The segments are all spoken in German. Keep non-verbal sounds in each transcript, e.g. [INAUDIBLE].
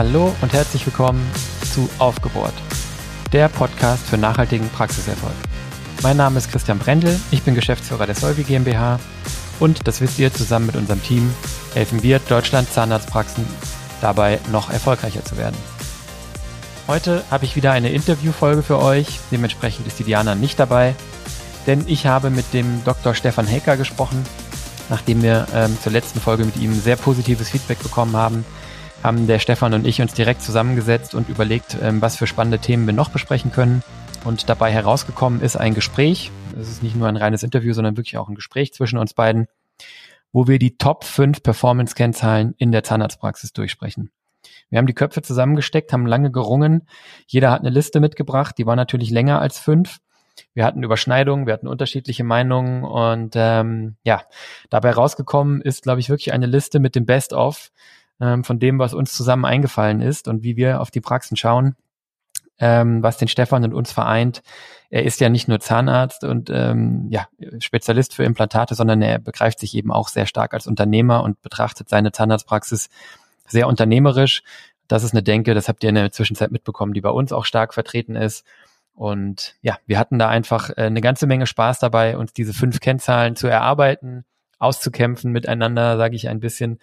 Hallo und herzlich willkommen zu Aufgebohrt, der Podcast für nachhaltigen Praxiserfolg. Mein Name ist Christian Brendel, ich bin Geschäftsführer der Solvi GmbH und das wisst ihr, zusammen mit unserem Team helfen wir Deutschland Zahnarztpraxen dabei, noch erfolgreicher zu werden. Heute habe ich wieder eine Interviewfolge für euch, dementsprechend ist die Diana nicht dabei, denn ich habe mit dem Dr. Stefan Hecker gesprochen, nachdem wir ähm, zur letzten Folge mit ihm sehr positives Feedback bekommen haben haben der Stefan und ich uns direkt zusammengesetzt und überlegt, ähm, was für spannende Themen wir noch besprechen können. Und dabei herausgekommen ist ein Gespräch. Es ist nicht nur ein reines Interview, sondern wirklich auch ein Gespräch zwischen uns beiden, wo wir die Top 5 Performance-Kennzahlen in der Zahnarztpraxis durchsprechen. Wir haben die Köpfe zusammengesteckt, haben lange gerungen. Jeder hat eine Liste mitgebracht, die war natürlich länger als fünf. Wir hatten Überschneidungen, wir hatten unterschiedliche Meinungen und ähm, ja, dabei rausgekommen ist, glaube ich, wirklich eine Liste mit dem Best-of ähm, von dem, was uns zusammen eingefallen ist und wie wir auf die Praxen schauen, ähm, was den Stefan und uns vereint. Er ist ja nicht nur Zahnarzt und ähm, ja, Spezialist für Implantate, sondern er begreift sich eben auch sehr stark als Unternehmer und betrachtet seine Zahnarztpraxis sehr unternehmerisch. Das ist eine Denke, das habt ihr in der Zwischenzeit mitbekommen, die bei uns auch stark vertreten ist. Und ja, wir hatten da einfach äh, eine ganze Menge Spaß dabei, uns diese fünf Kennzahlen zu erarbeiten, auszukämpfen miteinander, sage ich ein bisschen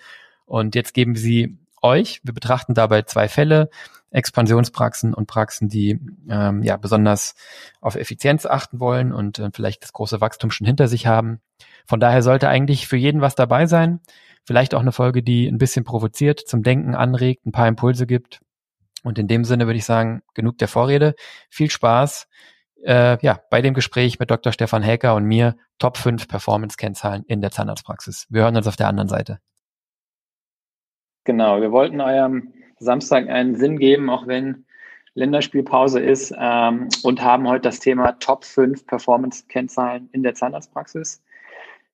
und jetzt geben wir sie euch. Wir betrachten dabei zwei Fälle, Expansionspraxen und Praxen, die ähm, ja besonders auf Effizienz achten wollen und äh, vielleicht das große Wachstum schon hinter sich haben. Von daher sollte eigentlich für jeden was dabei sein. Vielleicht auch eine Folge, die ein bisschen provoziert, zum Denken anregt, ein paar Impulse gibt. Und in dem Sinne würde ich sagen, genug der Vorrede. Viel Spaß äh, ja, bei dem Gespräch mit Dr. Stefan Häker und mir Top 5 Performance-Kennzahlen in der Zahnarztpraxis. Wir hören uns auf der anderen Seite. Genau, wir wollten eurem Samstag einen Sinn geben, auch wenn Länderspielpause ist ähm, und haben heute das Thema Top 5 Performance-Kennzahlen in der Zahnarztpraxis.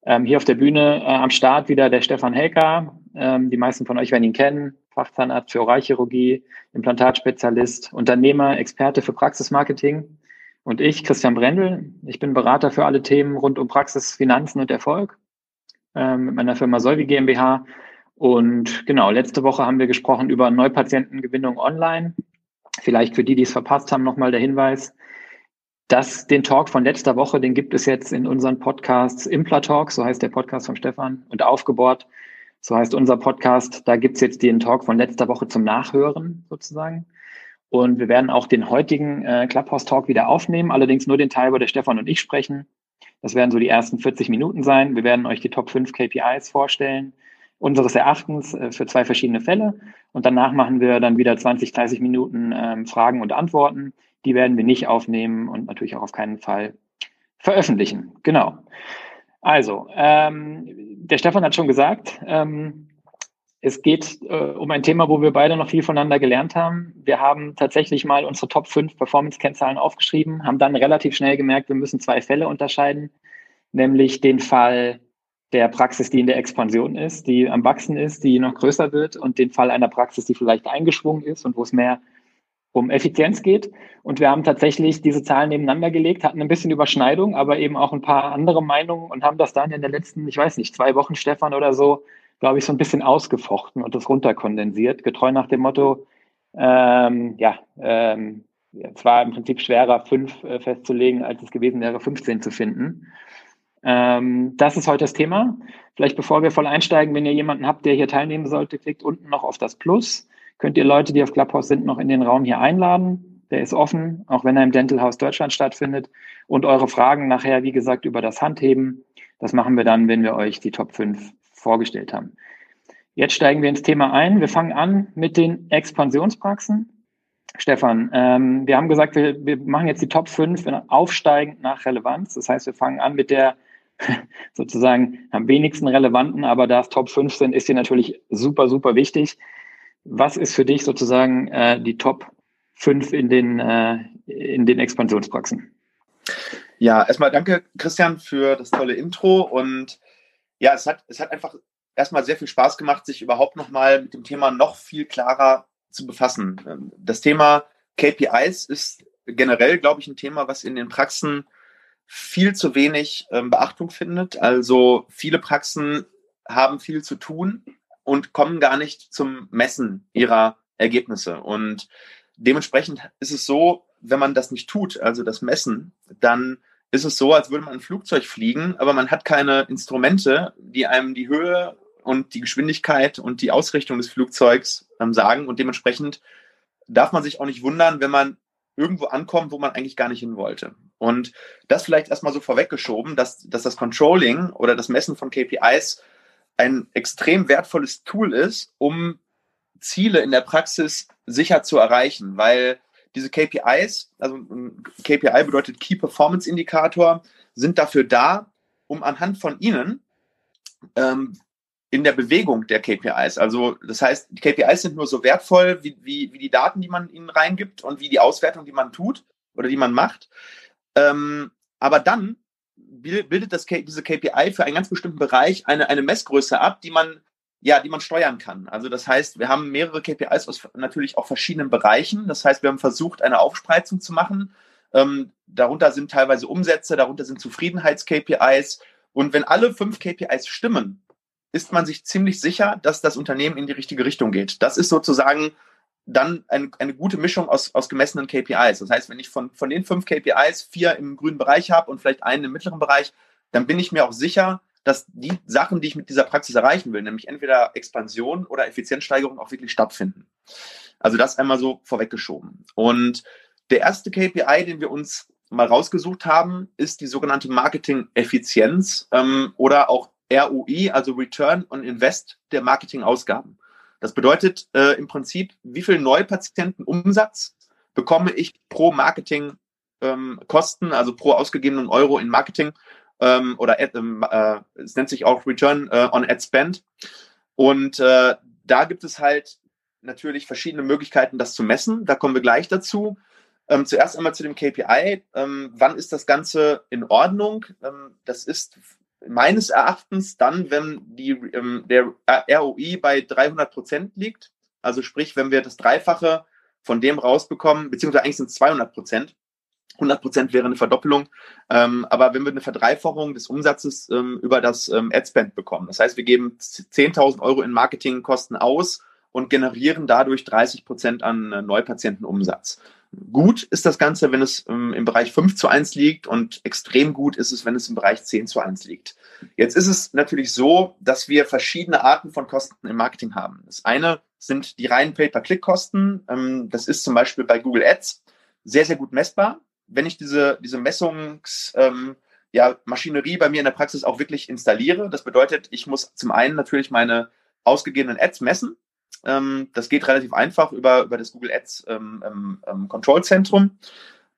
Ähm, hier auf der Bühne äh, am Start wieder der Stefan Helker. Ähm, die meisten von euch werden ihn kennen. Fachzahnarzt für Oralchirurgie, Implantatspezialist, Unternehmer, Experte für Praxismarketing. Und ich, Christian Brendel. Ich bin Berater für alle Themen rund um Praxis, Finanzen und Erfolg ähm, mit meiner Firma Solvi GmbH und genau, letzte Woche haben wir gesprochen über Neupatientengewinnung online. Vielleicht für die, die es verpasst haben, nochmal der Hinweis, dass den Talk von letzter Woche, den gibt es jetzt in unseren Podcasts Implatalk, so heißt der Podcast von Stefan, und aufgebohrt, so heißt unser Podcast. Da gibt's jetzt den Talk von letzter Woche zum Nachhören sozusagen. Und wir werden auch den heutigen äh, Clubhouse-Talk wieder aufnehmen, allerdings nur den Teil, wo der Stefan und ich sprechen. Das werden so die ersten 40 Minuten sein. Wir werden euch die Top 5 KPIs vorstellen unseres Erachtens äh, für zwei verschiedene Fälle. Und danach machen wir dann wieder 20, 30 Minuten ähm, Fragen und Antworten. Die werden wir nicht aufnehmen und natürlich auch auf keinen Fall veröffentlichen. Genau. Also, ähm, der Stefan hat schon gesagt, ähm, es geht äh, um ein Thema, wo wir beide noch viel voneinander gelernt haben. Wir haben tatsächlich mal unsere Top 5 Performance-Kennzahlen aufgeschrieben, haben dann relativ schnell gemerkt, wir müssen zwei Fälle unterscheiden, nämlich den Fall der Praxis, die in der Expansion ist, die am Wachsen ist, die noch größer wird und den Fall einer Praxis, die vielleicht eingeschwungen ist und wo es mehr um Effizienz geht. Und wir haben tatsächlich diese Zahlen nebeneinander gelegt, hatten ein bisschen Überschneidung, aber eben auch ein paar andere Meinungen und haben das dann in den letzten, ich weiß nicht, zwei Wochen, Stefan oder so, glaube ich, so ein bisschen ausgefochten und das runterkondensiert, getreu nach dem Motto, ähm, ja, ähm, es war im Prinzip schwerer, fünf äh, festzulegen, als es gewesen wäre, 15 zu finden. Ähm, das ist heute das Thema. Vielleicht bevor wir voll einsteigen, wenn ihr jemanden habt, der hier teilnehmen sollte, klickt unten noch auf das Plus. Könnt ihr Leute, die auf Clubhouse sind, noch in den Raum hier einladen. Der ist offen, auch wenn er im Dental House Deutschland stattfindet. Und eure Fragen nachher, wie gesagt, über das Handheben. Das machen wir dann, wenn wir euch die Top 5 vorgestellt haben. Jetzt steigen wir ins Thema ein. Wir fangen an mit den Expansionspraxen. Stefan, ähm, wir haben gesagt, wir, wir machen jetzt die Top 5 aufsteigend nach Relevanz. Das heißt, wir fangen an mit der [LAUGHS] sozusagen am wenigsten relevanten, aber da es Top 5 sind, ist sie natürlich super, super wichtig. Was ist für dich sozusagen äh, die Top 5 in den, äh, in den Expansionspraxen? Ja, erstmal danke, Christian, für das tolle Intro. Und ja, es hat, es hat einfach erstmal sehr viel Spaß gemacht, sich überhaupt nochmal mit dem Thema noch viel klarer zu befassen. Das Thema KPIs ist generell, glaube ich, ein Thema, was in den Praxen viel zu wenig ähm, Beachtung findet. Also viele Praxen haben viel zu tun und kommen gar nicht zum Messen ihrer Ergebnisse. Und dementsprechend ist es so, wenn man das nicht tut, also das Messen, dann ist es so, als würde man ein Flugzeug fliegen, aber man hat keine Instrumente, die einem die Höhe und die Geschwindigkeit und die Ausrichtung des Flugzeugs ähm, sagen. Und dementsprechend darf man sich auch nicht wundern, wenn man irgendwo ankommt, wo man eigentlich gar nicht hin wollte. Und das vielleicht erstmal so vorweggeschoben, dass, dass das Controlling oder das Messen von KPIs ein extrem wertvolles Tool ist, um Ziele in der Praxis sicher zu erreichen, weil diese KPIs, also KPI bedeutet Key Performance Indikator, sind dafür da, um anhand von ihnen ähm, in der Bewegung der KPIs. Also das heißt, die KPIs sind nur so wertvoll wie, wie, wie die Daten, die man ihnen reingibt und wie die Auswertung, die man tut oder die man macht. Ähm, aber dann bildet das, diese KPI für einen ganz bestimmten Bereich eine, eine Messgröße ab, die man ja, die man steuern kann. Also das heißt, wir haben mehrere KPIs aus natürlich auch verschiedenen Bereichen. Das heißt, wir haben versucht, eine Aufspreizung zu machen. Ähm, darunter sind teilweise Umsätze, darunter sind Zufriedenheits-KPIs. Und wenn alle fünf KPIs stimmen, ist man sich ziemlich sicher, dass das Unternehmen in die richtige Richtung geht. Das ist sozusagen dann eine, eine gute Mischung aus, aus gemessenen KPIs. Das heißt, wenn ich von, von den fünf KPIs vier im grünen Bereich habe und vielleicht einen im mittleren Bereich, dann bin ich mir auch sicher, dass die Sachen, die ich mit dieser Praxis erreichen will, nämlich entweder Expansion oder Effizienzsteigerung auch wirklich stattfinden. Also das einmal so vorweggeschoben. Und der erste KPI, den wir uns mal rausgesucht haben, ist die sogenannte Marketing-Effizienz ähm, oder auch ROI, also Return on Invest der Marketingausgaben. Das bedeutet äh, im Prinzip, wie viel Neupatientenumsatz bekomme ich pro Marketing ähm, Kosten, also pro ausgegebenen Euro in Marketing ähm, oder Ad, ähm, äh, es nennt sich auch Return äh, on Ad Spend. Und äh, da gibt es halt natürlich verschiedene Möglichkeiten, das zu messen. Da kommen wir gleich dazu. Ähm, zuerst einmal zu dem KPI. Ähm, wann ist das Ganze in Ordnung? Ähm, das ist meines Erachtens dann, wenn die, ähm, der ROI bei 300 Prozent liegt. Also sprich, wenn wir das Dreifache von dem rausbekommen, beziehungsweise eigentlich sind es 200 Prozent. 100 Prozent wäre eine Verdoppelung. Ähm, aber wenn wir eine Verdreifachung des Umsatzes ähm, über das ähm, Adspend bekommen, das heißt, wir geben 10.000 Euro in Marketingkosten aus und generieren dadurch 30 Prozent an äh, Neupatientenumsatz. Gut ist das Ganze, wenn es ähm, im Bereich 5 zu 1 liegt und extrem gut ist es, wenn es im Bereich 10 zu 1 liegt. Jetzt ist es natürlich so, dass wir verschiedene Arten von Kosten im Marketing haben. Das eine sind die reinen Pay-per-Click-Kosten. Ähm, das ist zum Beispiel bei Google Ads sehr, sehr gut messbar wenn ich diese, diese Messungs, ähm, ja, Maschinerie bei mir in der Praxis auch wirklich installiere. Das bedeutet, ich muss zum einen natürlich meine ausgegebenen Ads messen. Ähm, das geht relativ einfach über, über das Google Ads ähm, ähm, ähm Kontrollzentrum.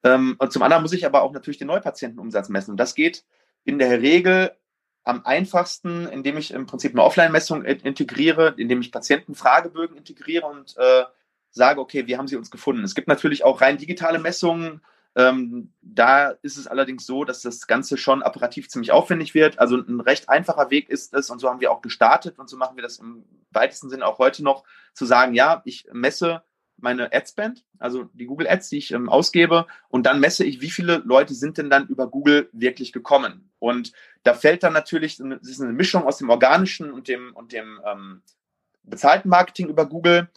Ähm, und zum anderen muss ich aber auch natürlich den Neupatientenumsatz messen. Und das geht in der Regel am einfachsten, indem ich im Prinzip eine Offline-Messung integriere, indem ich Patientenfragebögen integriere und äh, sage, okay, wie haben Sie uns gefunden? Es gibt natürlich auch rein digitale Messungen, ähm, da ist es allerdings so, dass das Ganze schon apparativ ziemlich aufwendig wird. Also ein recht einfacher Weg ist es, und so haben wir auch gestartet und so machen wir das im weitesten Sinne auch heute noch, zu sagen, ja, ich messe meine Adspend, also die Google Ads, die ich ähm, ausgebe, und dann messe ich, wie viele Leute sind denn dann über Google wirklich gekommen. Und da fällt dann natürlich eine, eine Mischung aus dem organischen und dem, und dem ähm, bezahlten Marketing über Google.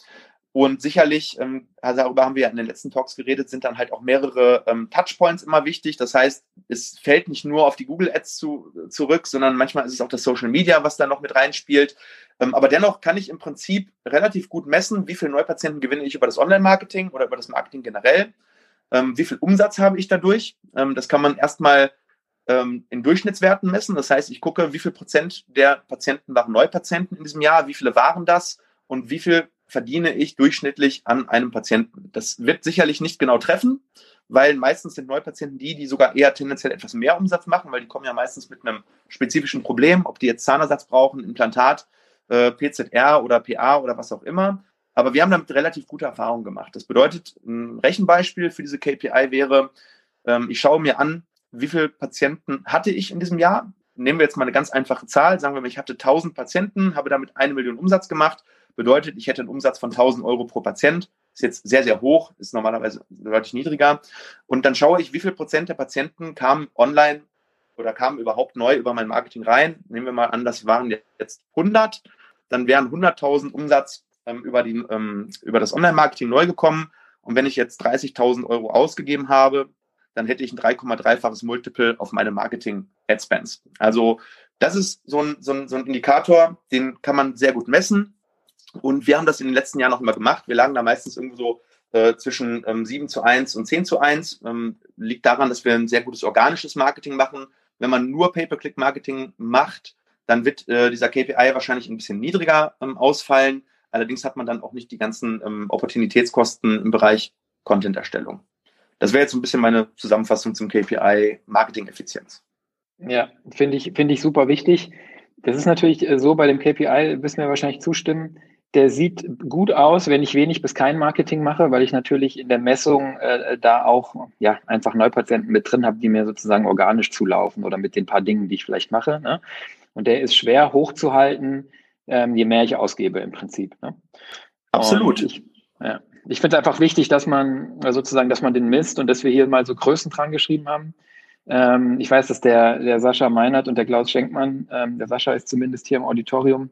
Und sicherlich, ähm, also darüber haben wir ja in den letzten Talks geredet, sind dann halt auch mehrere ähm, Touchpoints immer wichtig. Das heißt, es fällt nicht nur auf die Google Ads zu, zurück, sondern manchmal ist es auch das Social Media, was da noch mit reinspielt. Ähm, aber dennoch kann ich im Prinzip relativ gut messen, wie viele Neupatienten gewinne ich über das Online-Marketing oder über das Marketing generell. Ähm, wie viel Umsatz habe ich dadurch? Ähm, das kann man erstmal ähm, in Durchschnittswerten messen. Das heißt, ich gucke, wie viel Prozent der Patienten waren Neupatienten in diesem Jahr, wie viele waren das und wie viel verdiene ich durchschnittlich an einem Patienten. Das wird sicherlich nicht genau treffen, weil meistens sind Neupatienten die, die sogar eher tendenziell etwas mehr Umsatz machen, weil die kommen ja meistens mit einem spezifischen Problem, ob die jetzt Zahnersatz brauchen, Implantat, äh, PZR oder PA oder was auch immer. Aber wir haben damit relativ gute Erfahrungen gemacht. Das bedeutet, ein Rechenbeispiel für diese KPI wäre, ähm, ich schaue mir an, wie viele Patienten hatte ich in diesem Jahr. Nehmen wir jetzt mal eine ganz einfache Zahl. Sagen wir mal, ich hatte 1000 Patienten, habe damit eine Million Umsatz gemacht Bedeutet, ich hätte einen Umsatz von 1000 Euro pro Patient. Ist jetzt sehr, sehr hoch, ist normalerweise deutlich niedriger. Und dann schaue ich, wie viel Prozent der Patienten kamen online oder kamen überhaupt neu über mein Marketing rein. Nehmen wir mal an, das waren jetzt 100. Dann wären 100.000 Umsatz ähm, über, die, ähm, über das Online-Marketing neu gekommen. Und wenn ich jetzt 30.000 Euro ausgegeben habe, dann hätte ich ein 3,3-faches Multiple auf meine Marketing-Ad-Spends. Also das ist so ein, so, ein, so ein Indikator, den kann man sehr gut messen. Und wir haben das in den letzten Jahren auch immer gemacht. Wir lagen da meistens irgendwo so äh, zwischen ähm, 7 zu 1 und 10 zu 1. Ähm, liegt daran, dass wir ein sehr gutes organisches Marketing machen. Wenn man nur Pay-per-Click-Marketing macht, dann wird äh, dieser KPI wahrscheinlich ein bisschen niedriger ähm, ausfallen. Allerdings hat man dann auch nicht die ganzen ähm, Opportunitätskosten im Bereich Content-Erstellung. Das wäre jetzt ein bisschen meine Zusammenfassung zum KPI Marketing-Effizienz. Ja, finde ich, finde ich super wichtig. Das ist natürlich äh, so, bei dem KPI wirst du mir wahrscheinlich zustimmen. Der sieht gut aus, wenn ich wenig bis kein Marketing mache, weil ich natürlich in der Messung äh, da auch ja einfach Neupatienten mit drin habe, die mir sozusagen organisch zulaufen oder mit den paar Dingen, die ich vielleicht mache. Ne? Und der ist schwer hochzuhalten, ähm, je mehr ich ausgebe im Prinzip. Ne? Absolut. Ich, ja, ich finde es einfach wichtig, dass man äh, sozusagen, dass man den misst und dass wir hier mal so Größen dran geschrieben haben. Ähm, ich weiß, dass der, der Sascha Meinert und der Klaus Schenkmann, ähm, der Sascha ist zumindest hier im Auditorium,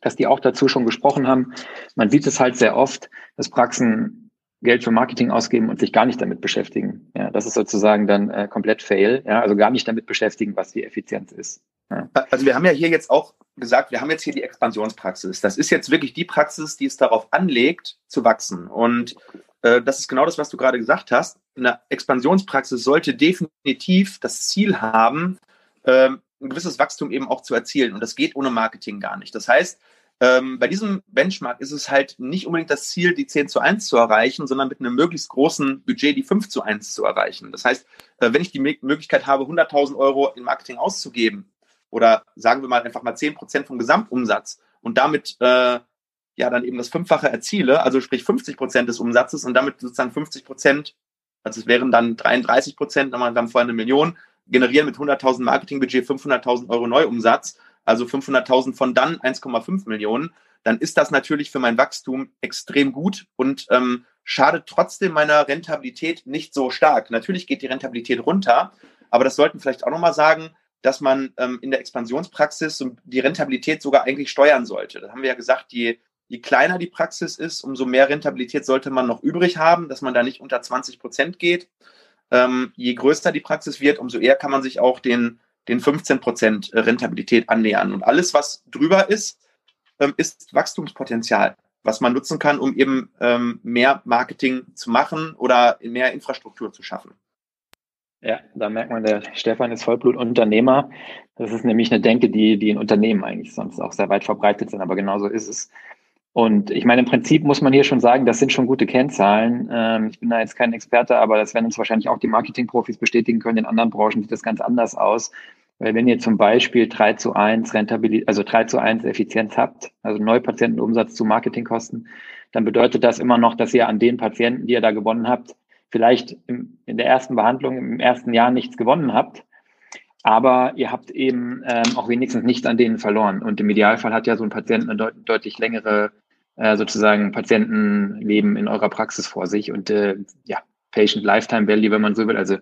dass die auch dazu schon gesprochen haben. Man sieht es halt sehr oft, dass Praxen Geld für Marketing ausgeben und sich gar nicht damit beschäftigen. Ja, das ist sozusagen dann äh, komplett fail. Ja, also gar nicht damit beschäftigen, was die Effizienz ist. Ja. Also wir haben ja hier jetzt auch gesagt, wir haben jetzt hier die Expansionspraxis. Das ist jetzt wirklich die Praxis, die es darauf anlegt, zu wachsen. Und äh, das ist genau das, was du gerade gesagt hast. Eine Expansionspraxis sollte definitiv das Ziel haben, äh, ein gewisses Wachstum eben auch zu erzielen. Und das geht ohne Marketing gar nicht. Das heißt, ähm, bei diesem Benchmark ist es halt nicht unbedingt das Ziel, die 10 zu 1 zu erreichen, sondern mit einem möglichst großen Budget die 5 zu 1 zu erreichen. Das heißt, äh, wenn ich die Möglichkeit habe, 100.000 Euro in Marketing auszugeben oder sagen wir mal einfach mal 10 Prozent vom Gesamtumsatz und damit äh, ja dann eben das Fünffache erziele, also sprich 50 Prozent des Umsatzes und damit sozusagen 50 Prozent, also es wären dann 33 Prozent, wir haben vorher eine Million, generieren mit 100.000 Marketingbudget 500.000 Euro Neuumsatz, also 500.000 von dann 1,5 Millionen, dann ist das natürlich für mein Wachstum extrem gut und ähm, schadet trotzdem meiner Rentabilität nicht so stark. Natürlich geht die Rentabilität runter, aber das sollten vielleicht auch nochmal sagen, dass man ähm, in der Expansionspraxis die Rentabilität sogar eigentlich steuern sollte. Da haben wir ja gesagt, je, je kleiner die Praxis ist, umso mehr Rentabilität sollte man noch übrig haben, dass man da nicht unter 20 Prozent geht. Ähm, je größer die Praxis wird, umso eher kann man sich auch den, den 15 Prozent Rentabilität annähern. Und alles, was drüber ist, ähm, ist Wachstumspotenzial, was man nutzen kann, um eben ähm, mehr Marketing zu machen oder mehr Infrastruktur zu schaffen. Ja, da merkt man, der Stefan ist Vollblutunternehmer. Das ist nämlich eine Denke, die, die in Unternehmen eigentlich sonst auch sehr weit verbreitet sind, aber genauso ist es. Und ich meine, im Prinzip muss man hier schon sagen, das sind schon gute Kennzahlen. Ähm, ich bin da jetzt kein Experte, aber das werden uns wahrscheinlich auch die Marketingprofis bestätigen können. In anderen Branchen sieht das ganz anders aus. Weil wenn ihr zum Beispiel 3 zu 1 Rentabilität, also 3 zu 1 Effizienz habt, also Neupatientenumsatz zu Marketingkosten, dann bedeutet das immer noch, dass ihr an den Patienten, die ihr da gewonnen habt, vielleicht im, in der ersten Behandlung im ersten Jahr nichts gewonnen habt, aber ihr habt eben ähm, auch wenigstens nichts an denen verloren. Und im Idealfall hat ja so ein Patient eine deut deutlich längere äh, sozusagen Patientenleben in eurer Praxis vor sich und äh, ja, Patient Lifetime Value, wenn man so will, also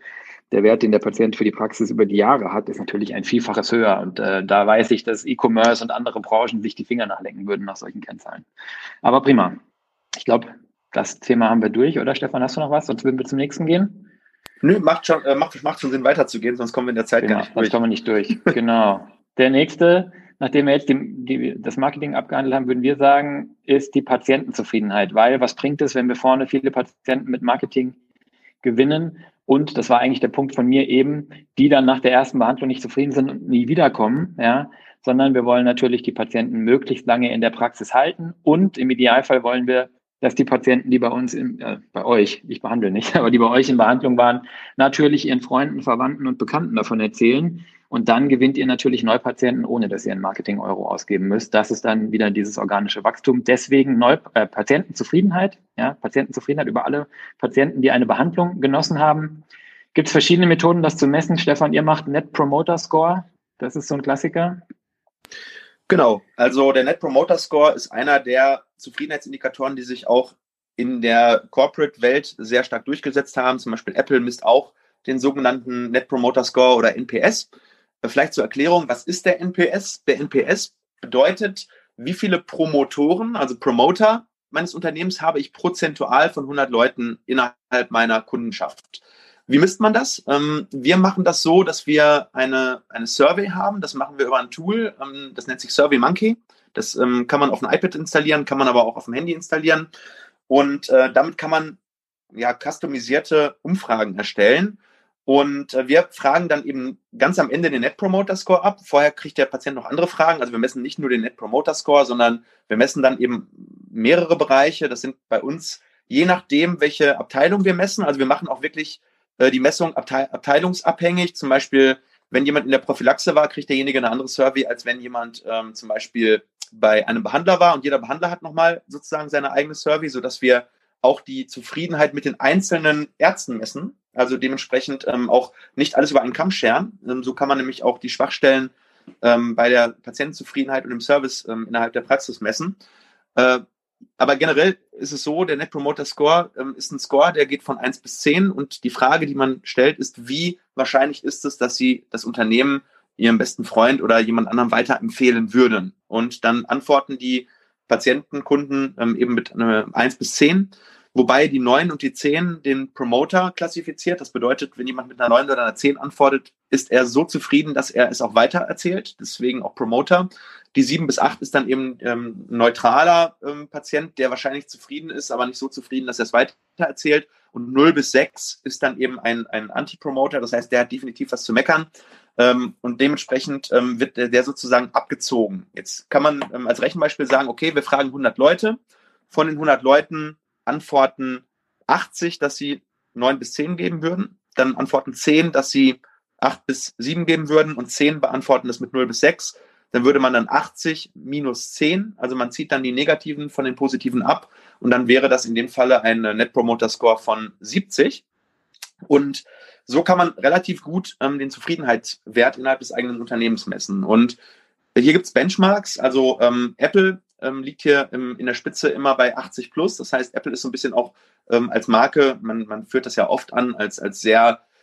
der Wert, den der Patient für die Praxis über die Jahre hat, ist natürlich ein Vielfaches höher. Und äh, da weiß ich, dass E-Commerce und andere Branchen sich die Finger nachlenken würden nach solchen Kennzahlen. Aber prima. Ich glaube, das Thema haben wir durch, oder Stefan? Hast du noch was? Sonst würden wir zum nächsten gehen. Nö, macht schon, äh, macht, macht schon Sinn weiterzugehen, sonst kommen wir in der Zeit genau, gar nicht durch. Sonst kommen wir nicht durch. [LAUGHS] genau. Der nächste, nachdem wir jetzt die, die, das Marketing abgehandelt haben, würden wir sagen, ist die Patientenzufriedenheit. Weil was bringt es, wenn wir vorne viele Patienten mit Marketing gewinnen? Und das war eigentlich der Punkt von mir eben, die dann nach der ersten Behandlung nicht zufrieden sind und nie wiederkommen, ja, sondern wir wollen natürlich die Patienten möglichst lange in der Praxis halten und im Idealfall wollen wir dass die Patienten, die bei uns, in, äh, bei euch, ich behandle nicht, [LAUGHS] aber die bei euch in Behandlung waren, natürlich ihren Freunden, Verwandten und Bekannten davon erzählen. Und dann gewinnt ihr natürlich Neupatienten, ohne dass ihr einen Marketing-Euro ausgeben müsst. Das ist dann wieder dieses organische Wachstum. Deswegen Neu äh, Patientenzufriedenheit, ja, Patientenzufriedenheit über alle Patienten, die eine Behandlung genossen haben. Gibt es verschiedene Methoden, das zu messen? Stefan, ihr macht Net Promoter Score. Das ist so ein Klassiker. Genau, also der Net Promoter Score ist einer der Zufriedenheitsindikatoren, die sich auch in der Corporate-Welt sehr stark durchgesetzt haben. Zum Beispiel Apple misst auch den sogenannten Net Promoter Score oder NPS. Vielleicht zur Erklärung, was ist der NPS? Der NPS bedeutet, wie viele Promotoren, also Promoter meines Unternehmens habe ich prozentual von 100 Leuten innerhalb meiner Kundenschaft. Wie misst man das? Ähm, wir machen das so, dass wir eine, eine Survey haben. Das machen wir über ein Tool. Ähm, das nennt sich Survey Monkey. Das ähm, kann man auf dem iPad installieren, kann man aber auch auf dem Handy installieren. Und äh, damit kann man ja customisierte Umfragen erstellen. Und äh, wir fragen dann eben ganz am Ende den Net Promoter Score ab. Vorher kriegt der Patient noch andere Fragen. Also wir messen nicht nur den Net Promoter Score, sondern wir messen dann eben mehrere Bereiche. Das sind bei uns je nachdem, welche Abteilung wir messen. Also wir machen auch wirklich äh, die Messung abte abteilungsabhängig. Zum Beispiel, wenn jemand in der Prophylaxe war, kriegt derjenige eine andere Survey, als wenn jemand ähm, zum Beispiel bei einem Behandler war. Und jeder Behandler hat nochmal sozusagen seine eigene Survey, sodass wir auch die Zufriedenheit mit den einzelnen Ärzten messen. Also dementsprechend ähm, auch nicht alles über einen Kamm scheren. Ähm, so kann man nämlich auch die Schwachstellen ähm, bei der Patientenzufriedenheit und im Service ähm, innerhalb der Praxis messen. Äh, aber generell ist es so, der Net Promoter Score ähm, ist ein Score, der geht von 1 bis 10 und die Frage, die man stellt, ist, wie wahrscheinlich ist es, dass Sie das Unternehmen Ihrem besten Freund oder jemand anderem weiterempfehlen würden? Und dann antworten die Patienten, Kunden ähm, eben mit einer 1 bis 10 wobei die 9 und die 10 den Promoter klassifiziert. Das bedeutet, wenn jemand mit einer 9 oder einer 10 antwortet, ist er so zufrieden, dass er es auch weiter erzählt, deswegen auch Promoter. Die 7 bis 8 ist dann eben ähm, neutraler ähm, Patient, der wahrscheinlich zufrieden ist, aber nicht so zufrieden, dass er es weiter erzählt. Und 0 bis 6 ist dann eben ein, ein Anti-Promoter, das heißt, der hat definitiv was zu meckern. Ähm, und dementsprechend ähm, wird der, der, sozusagen abgezogen. Jetzt kann man ähm, als Rechenbeispiel sagen, okay, wir fragen 100 Leute. Von den 100 Leuten antworten 80, dass sie 9 bis 10 geben würden. Dann antworten 10, dass sie 8 bis 7 geben würden und 10 beantworten das mit 0 bis 6. Dann würde man dann 80 minus 10, also man zieht dann die negativen von den positiven ab und dann wäre das in dem Falle ein Net Promoter Score von 70. Und so kann man relativ gut ähm, den Zufriedenheitswert innerhalb des eigenen Unternehmens messen. Und hier gibt es Benchmarks, also ähm, Apple ähm, liegt hier im, in der Spitze immer bei 80 plus. Das heißt, Apple ist so ein bisschen auch ähm, als Marke, man, man führt das ja oft an, als, als sehr, äh,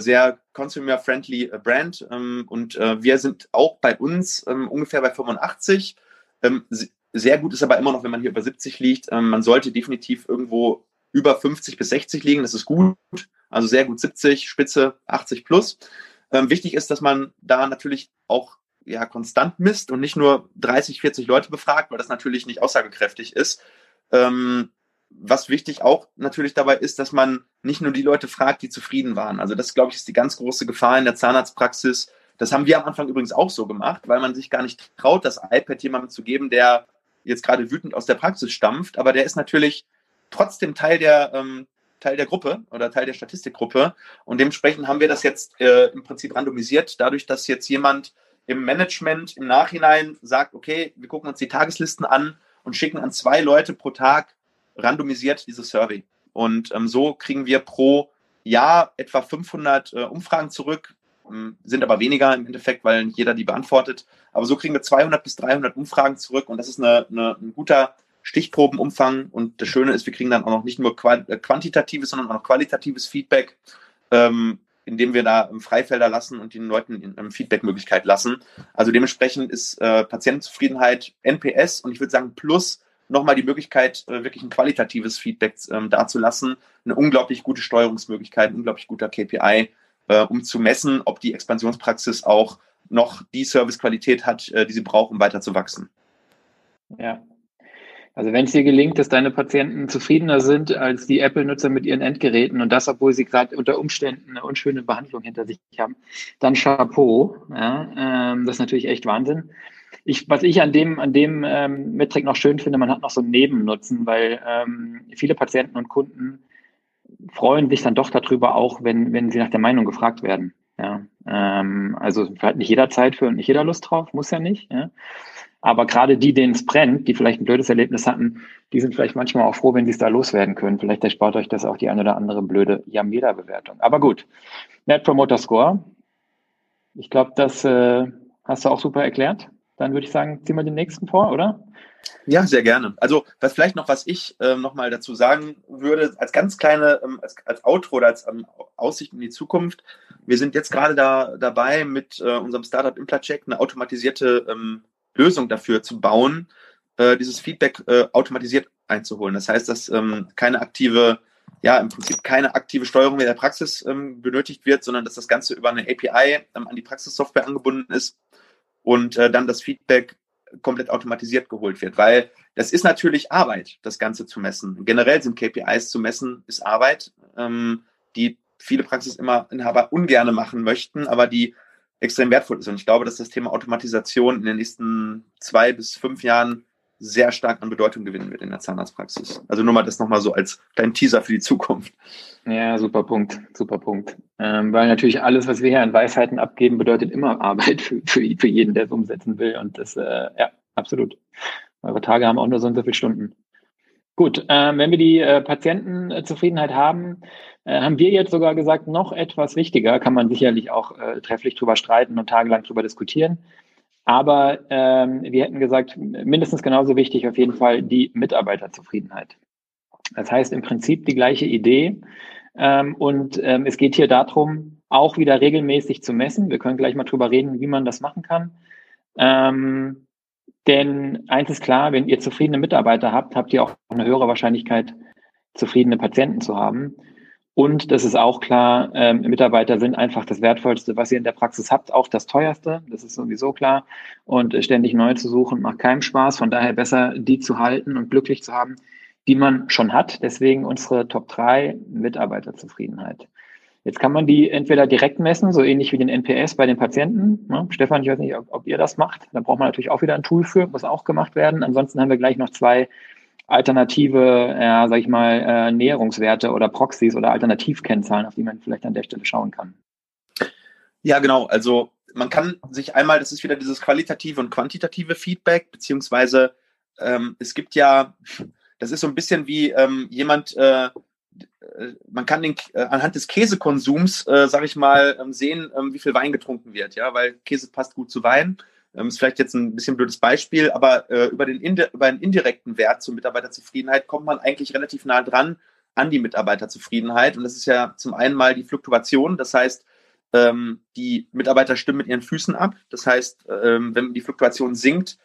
sehr consumer-friendly äh, Brand. Ähm, und äh, wir sind auch bei uns ähm, ungefähr bei 85. Ähm, sehr gut ist aber immer noch, wenn man hier über 70 liegt. Man sollte definitiv irgendwo über 50 bis 60 liegen. Das ist gut. Also sehr gut 70, Spitze 80 plus. wichtig ist, dass man da natürlich auch ja, konstant misst und nicht nur 30, 40 Leute befragt, weil das natürlich nicht aussagekräftig ist. Ähm, was wichtig auch natürlich dabei ist, dass man nicht nur die Leute fragt, die zufrieden waren. Also das, glaube ich, ist die ganz große Gefahr in der Zahnarztpraxis. Das haben wir am Anfang übrigens auch so gemacht, weil man sich gar nicht traut, das iPad jemandem zu geben, der jetzt gerade wütend aus der Praxis stampft. Aber der ist natürlich trotzdem Teil der, ähm, Teil der Gruppe oder Teil der Statistikgruppe. Und dementsprechend haben wir das jetzt äh, im Prinzip randomisiert, dadurch, dass jetzt jemand im Management im Nachhinein sagt, okay, wir gucken uns die Tageslisten an und schicken an zwei Leute pro Tag randomisiert diese Survey. Und ähm, so kriegen wir pro Jahr etwa 500 äh, Umfragen zurück, ähm, sind aber weniger im Endeffekt, weil jeder die beantwortet. Aber so kriegen wir 200 bis 300 Umfragen zurück und das ist eine, eine, ein guter Stichprobenumfang. Und das Schöne ist, wir kriegen dann auch noch nicht nur äh, quantitatives, sondern auch noch qualitatives Feedback. Ähm, indem wir da Freifelder lassen und den Leuten eine Feedback-Möglichkeit lassen. Also dementsprechend ist äh, Patientenzufriedenheit NPS und ich würde sagen plus nochmal die Möglichkeit, äh, wirklich ein qualitatives Feedback ähm, dazulassen. Eine unglaublich gute Steuerungsmöglichkeit, ein unglaublich guter KPI, äh, um zu messen, ob die Expansionspraxis auch noch die Servicequalität hat, äh, die sie braucht, um weiter zu wachsen. Ja, also wenn es dir gelingt, dass deine Patienten zufriedener sind als die Apple-Nutzer mit ihren Endgeräten und das, obwohl sie gerade unter Umständen eine unschöne Behandlung hinter sich haben, dann Chapeau. Ja, ähm, das ist natürlich echt Wahnsinn. Ich, was ich an dem, an dem ähm, Metrik noch schön finde, man hat noch so einen Nebennutzen, weil ähm, viele Patienten und Kunden freuen sich dann doch darüber auch, wenn, wenn sie nach der Meinung gefragt werden. Ja, ähm, also hat nicht jeder Zeit für und nicht jeder Lust drauf, muss ja nicht. Ja. Aber gerade die, denen es brennt, die vielleicht ein blödes Erlebnis hatten, die sind vielleicht manchmal auch froh, wenn sie es da loswerden können. Vielleicht erspart euch das auch die eine oder andere blöde Yameda-Bewertung. Aber gut, Net Promoter Score. Ich glaube, das äh, hast du auch super erklärt. Dann würde ich sagen, ziehen wir den nächsten vor, oder? Ja, sehr gerne. Also, was vielleicht noch, was ich ähm, nochmal dazu sagen würde, als ganz kleine, ähm, als, als Outro oder als ähm, Aussicht in die Zukunft. Wir sind jetzt gerade da dabei, mit äh, unserem Startup Implacheck eine automatisierte ähm, Lösung dafür zu bauen, äh, dieses Feedback äh, automatisiert einzuholen. Das heißt, dass ähm, keine aktive, ja, im Prinzip keine aktive Steuerung in der Praxis ähm, benötigt wird, sondern dass das Ganze über eine API ähm, an die Praxissoftware angebunden ist und äh, dann das Feedback komplett automatisiert geholt wird, weil das ist natürlich Arbeit, das Ganze zu messen. Generell sind KPIs zu messen, ist Arbeit, ähm, die viele Praxisinhaber ungerne machen möchten, aber die extrem wertvoll ist. Und ich glaube, dass das Thema Automatisation in den nächsten zwei bis fünf Jahren sehr stark an Bedeutung gewinnen wird in der Zahnarztpraxis. Also nur mal das nochmal so als kleinen Teaser für die Zukunft. Ja, super Punkt, super Punkt. Ähm, weil natürlich alles, was wir hier an Weisheiten abgeben, bedeutet immer Arbeit für, für, für jeden, der es umsetzen will. Und das, äh, ja, absolut. Eure Tage haben auch nur so und so viele Stunden. Gut, äh, wenn wir die äh, Patientenzufriedenheit haben, äh, haben wir jetzt sogar gesagt, noch etwas wichtiger, kann man sicherlich auch äh, trefflich drüber streiten und tagelang drüber diskutieren. Aber ähm, wir hätten gesagt, mindestens genauso wichtig auf jeden Fall die Mitarbeiterzufriedenheit. Das heißt im Prinzip die gleiche Idee. Ähm, und ähm, es geht hier darum, auch wieder regelmäßig zu messen. Wir können gleich mal drüber reden, wie man das machen kann. Ähm, denn eins ist klar, wenn ihr zufriedene Mitarbeiter habt, habt ihr auch eine höhere Wahrscheinlichkeit, zufriedene Patienten zu haben. Und das ist auch klar, ähm, Mitarbeiter sind einfach das Wertvollste, was ihr in der Praxis habt, auch das teuerste. Das ist sowieso klar. Und äh, ständig neu zu suchen macht keinen Spaß. Von daher besser, die zu halten und glücklich zu haben, die man schon hat. Deswegen unsere Top 3 Mitarbeiterzufriedenheit. Jetzt kann man die entweder direkt messen, so ähnlich wie den NPS bei den Patienten. Ja, Stefan, ich weiß nicht, ob, ob ihr das macht. Da braucht man natürlich auch wieder ein Tool für, muss auch gemacht werden. Ansonsten haben wir gleich noch zwei alternative, ja, sag ich mal, äh, Näherungswerte oder Proxys oder Alternativkennzahlen, auf die man vielleicht an der Stelle schauen kann. Ja, genau. Also man kann sich einmal, das ist wieder dieses qualitative und quantitative Feedback, beziehungsweise ähm, es gibt ja, das ist so ein bisschen wie ähm, jemand, äh, man kann den, äh, anhand des Käsekonsums, äh, sag ich mal, ähm, sehen, ähm, wie viel Wein getrunken wird, ja, weil Käse passt gut zu Wein. Ähm, ist vielleicht jetzt ein bisschen blödes Beispiel, aber äh, über, den über einen indirekten Wert zur Mitarbeiterzufriedenheit kommt man eigentlich relativ nah dran an die Mitarbeiterzufriedenheit. Und das ist ja zum einen mal die Fluktuation. Das heißt, ähm, die Mitarbeiter stimmen mit ihren Füßen ab. Das heißt, ähm, wenn die Fluktuation sinkt,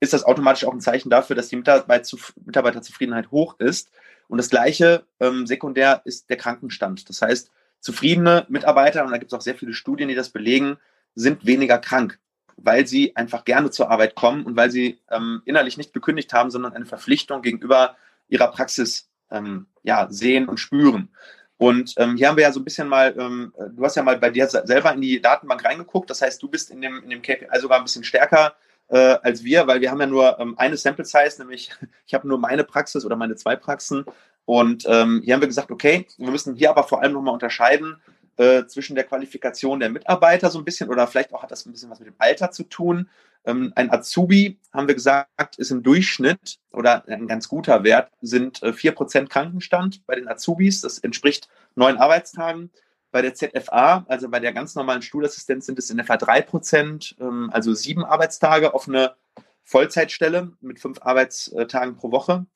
ist das automatisch auch ein Zeichen dafür, dass die Mitarbeiterzufriedenheit hoch ist. Und das gleiche ähm, sekundär ist der Krankenstand. Das heißt, zufriedene Mitarbeiter, und da gibt es auch sehr viele Studien, die das belegen, sind weniger krank weil sie einfach gerne zur Arbeit kommen und weil sie ähm, innerlich nicht gekündigt haben, sondern eine Verpflichtung gegenüber ihrer Praxis ähm, ja, sehen und spüren. Und ähm, hier haben wir ja so ein bisschen mal, ähm, du hast ja mal bei dir selber in die Datenbank reingeguckt, das heißt, du bist in dem, in dem KPI sogar ein bisschen stärker äh, als wir, weil wir haben ja nur ähm, eine Sample Size, nämlich [LAUGHS] ich habe nur meine Praxis oder meine zwei Praxen. Und ähm, hier haben wir gesagt, okay, wir müssen hier aber vor allem nochmal unterscheiden, äh, zwischen der Qualifikation der Mitarbeiter so ein bisschen oder vielleicht auch hat das ein bisschen was mit dem Alter zu tun. Ähm, ein Azubi, haben wir gesagt, ist im Durchschnitt oder ein ganz guter Wert, sind äh, 4% Krankenstand bei den Azubis. Das entspricht neun Arbeitstagen. Bei der ZFA, also bei der ganz normalen Stuhlassistenz, sind es in etwa 3%, ähm, also sieben Arbeitstage auf eine Vollzeitstelle mit fünf Arbeitstagen pro Woche.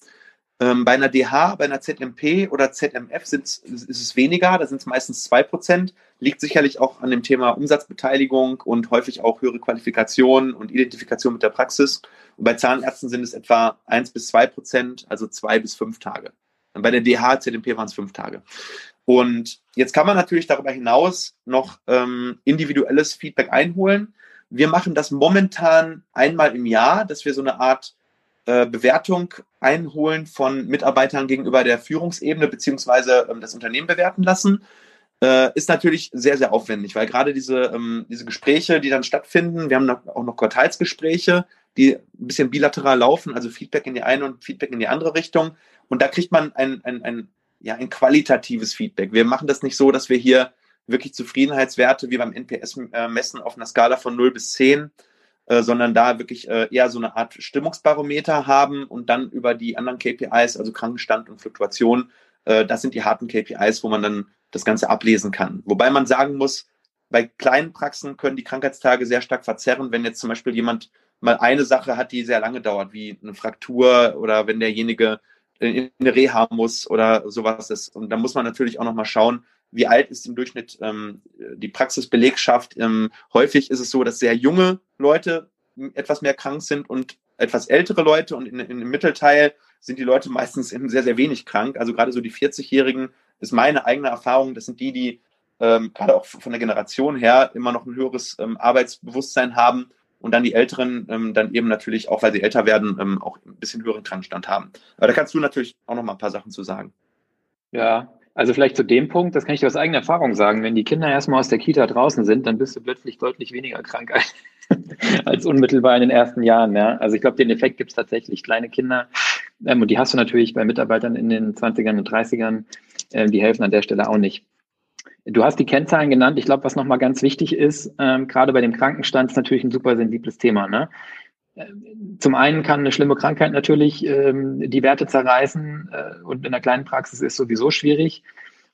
Ähm, bei einer DH, bei einer ZMP oder ZMF ist es weniger, da sind es meistens 2%. Liegt sicherlich auch an dem Thema Umsatzbeteiligung und häufig auch höhere Qualifikation und Identifikation mit der Praxis. Und bei Zahnärzten sind es etwa 1 bis 2%, also zwei bis fünf Tage. Und bei der DH, ZMP waren es fünf Tage. Und jetzt kann man natürlich darüber hinaus noch ähm, individuelles Feedback einholen. Wir machen das momentan einmal im Jahr, dass wir so eine Art äh, Bewertung einholen von Mitarbeitern gegenüber der Führungsebene beziehungsweise ähm, das Unternehmen bewerten lassen. Äh, ist natürlich sehr, sehr aufwendig, weil gerade diese, ähm, diese Gespräche, die dann stattfinden, wir haben auch noch Quartalsgespräche, die ein bisschen bilateral laufen, also Feedback in die eine und Feedback in die andere Richtung. Und da kriegt man ein, ein, ein, ja, ein qualitatives Feedback. Wir machen das nicht so, dass wir hier wirklich Zufriedenheitswerte wie beim NPS äh, messen auf einer Skala von 0 bis 10 äh, sondern da wirklich äh, eher so eine Art Stimmungsbarometer haben und dann über die anderen KPIs, also Krankenstand und Fluktuation, äh, das sind die harten KPIs, wo man dann das Ganze ablesen kann. Wobei man sagen muss, bei kleinen Praxen können die Krankheitstage sehr stark verzerren, wenn jetzt zum Beispiel jemand mal eine Sache hat, die sehr lange dauert, wie eine Fraktur oder wenn derjenige in eine Reha muss oder sowas ist. Und da muss man natürlich auch nochmal schauen, wie alt ist im Durchschnitt ähm, die Praxisbelegschaft. Ähm, häufig ist es so, dass sehr junge Leute etwas mehr krank sind und etwas ältere Leute und in, in, im Mittelteil sind die Leute meistens sehr, sehr wenig krank. Also gerade so die 40-Jährigen ist meine eigene Erfahrung. Das sind die, die ähm, gerade auch von der Generation her immer noch ein höheres ähm, Arbeitsbewusstsein haben und dann die Älteren ähm, dann eben natürlich, auch weil sie älter werden, ähm, auch ein bisschen höheren Krankenstand haben. Aber da kannst du natürlich auch noch mal ein paar Sachen zu sagen. Ja, also vielleicht zu dem Punkt, das kann ich aus eigener Erfahrung sagen, wenn die Kinder erstmal aus der Kita draußen sind, dann bist du plötzlich deutlich weniger krank als [LAUGHS] unmittelbar in den ersten Jahren. Ja. Also ich glaube, den Effekt gibt es tatsächlich. Kleine Kinder, ähm, und die hast du natürlich bei Mitarbeitern in den 20ern und 30ern, äh, die helfen an der Stelle auch nicht. Du hast die Kennzahlen genannt. Ich glaube, was nochmal ganz wichtig ist, ähm, gerade bei dem Krankenstand, ist natürlich ein super sensibles Thema. Ne? Zum einen kann eine schlimme Krankheit natürlich ähm, die Werte zerreißen äh, und in einer kleinen Praxis ist sowieso schwierig.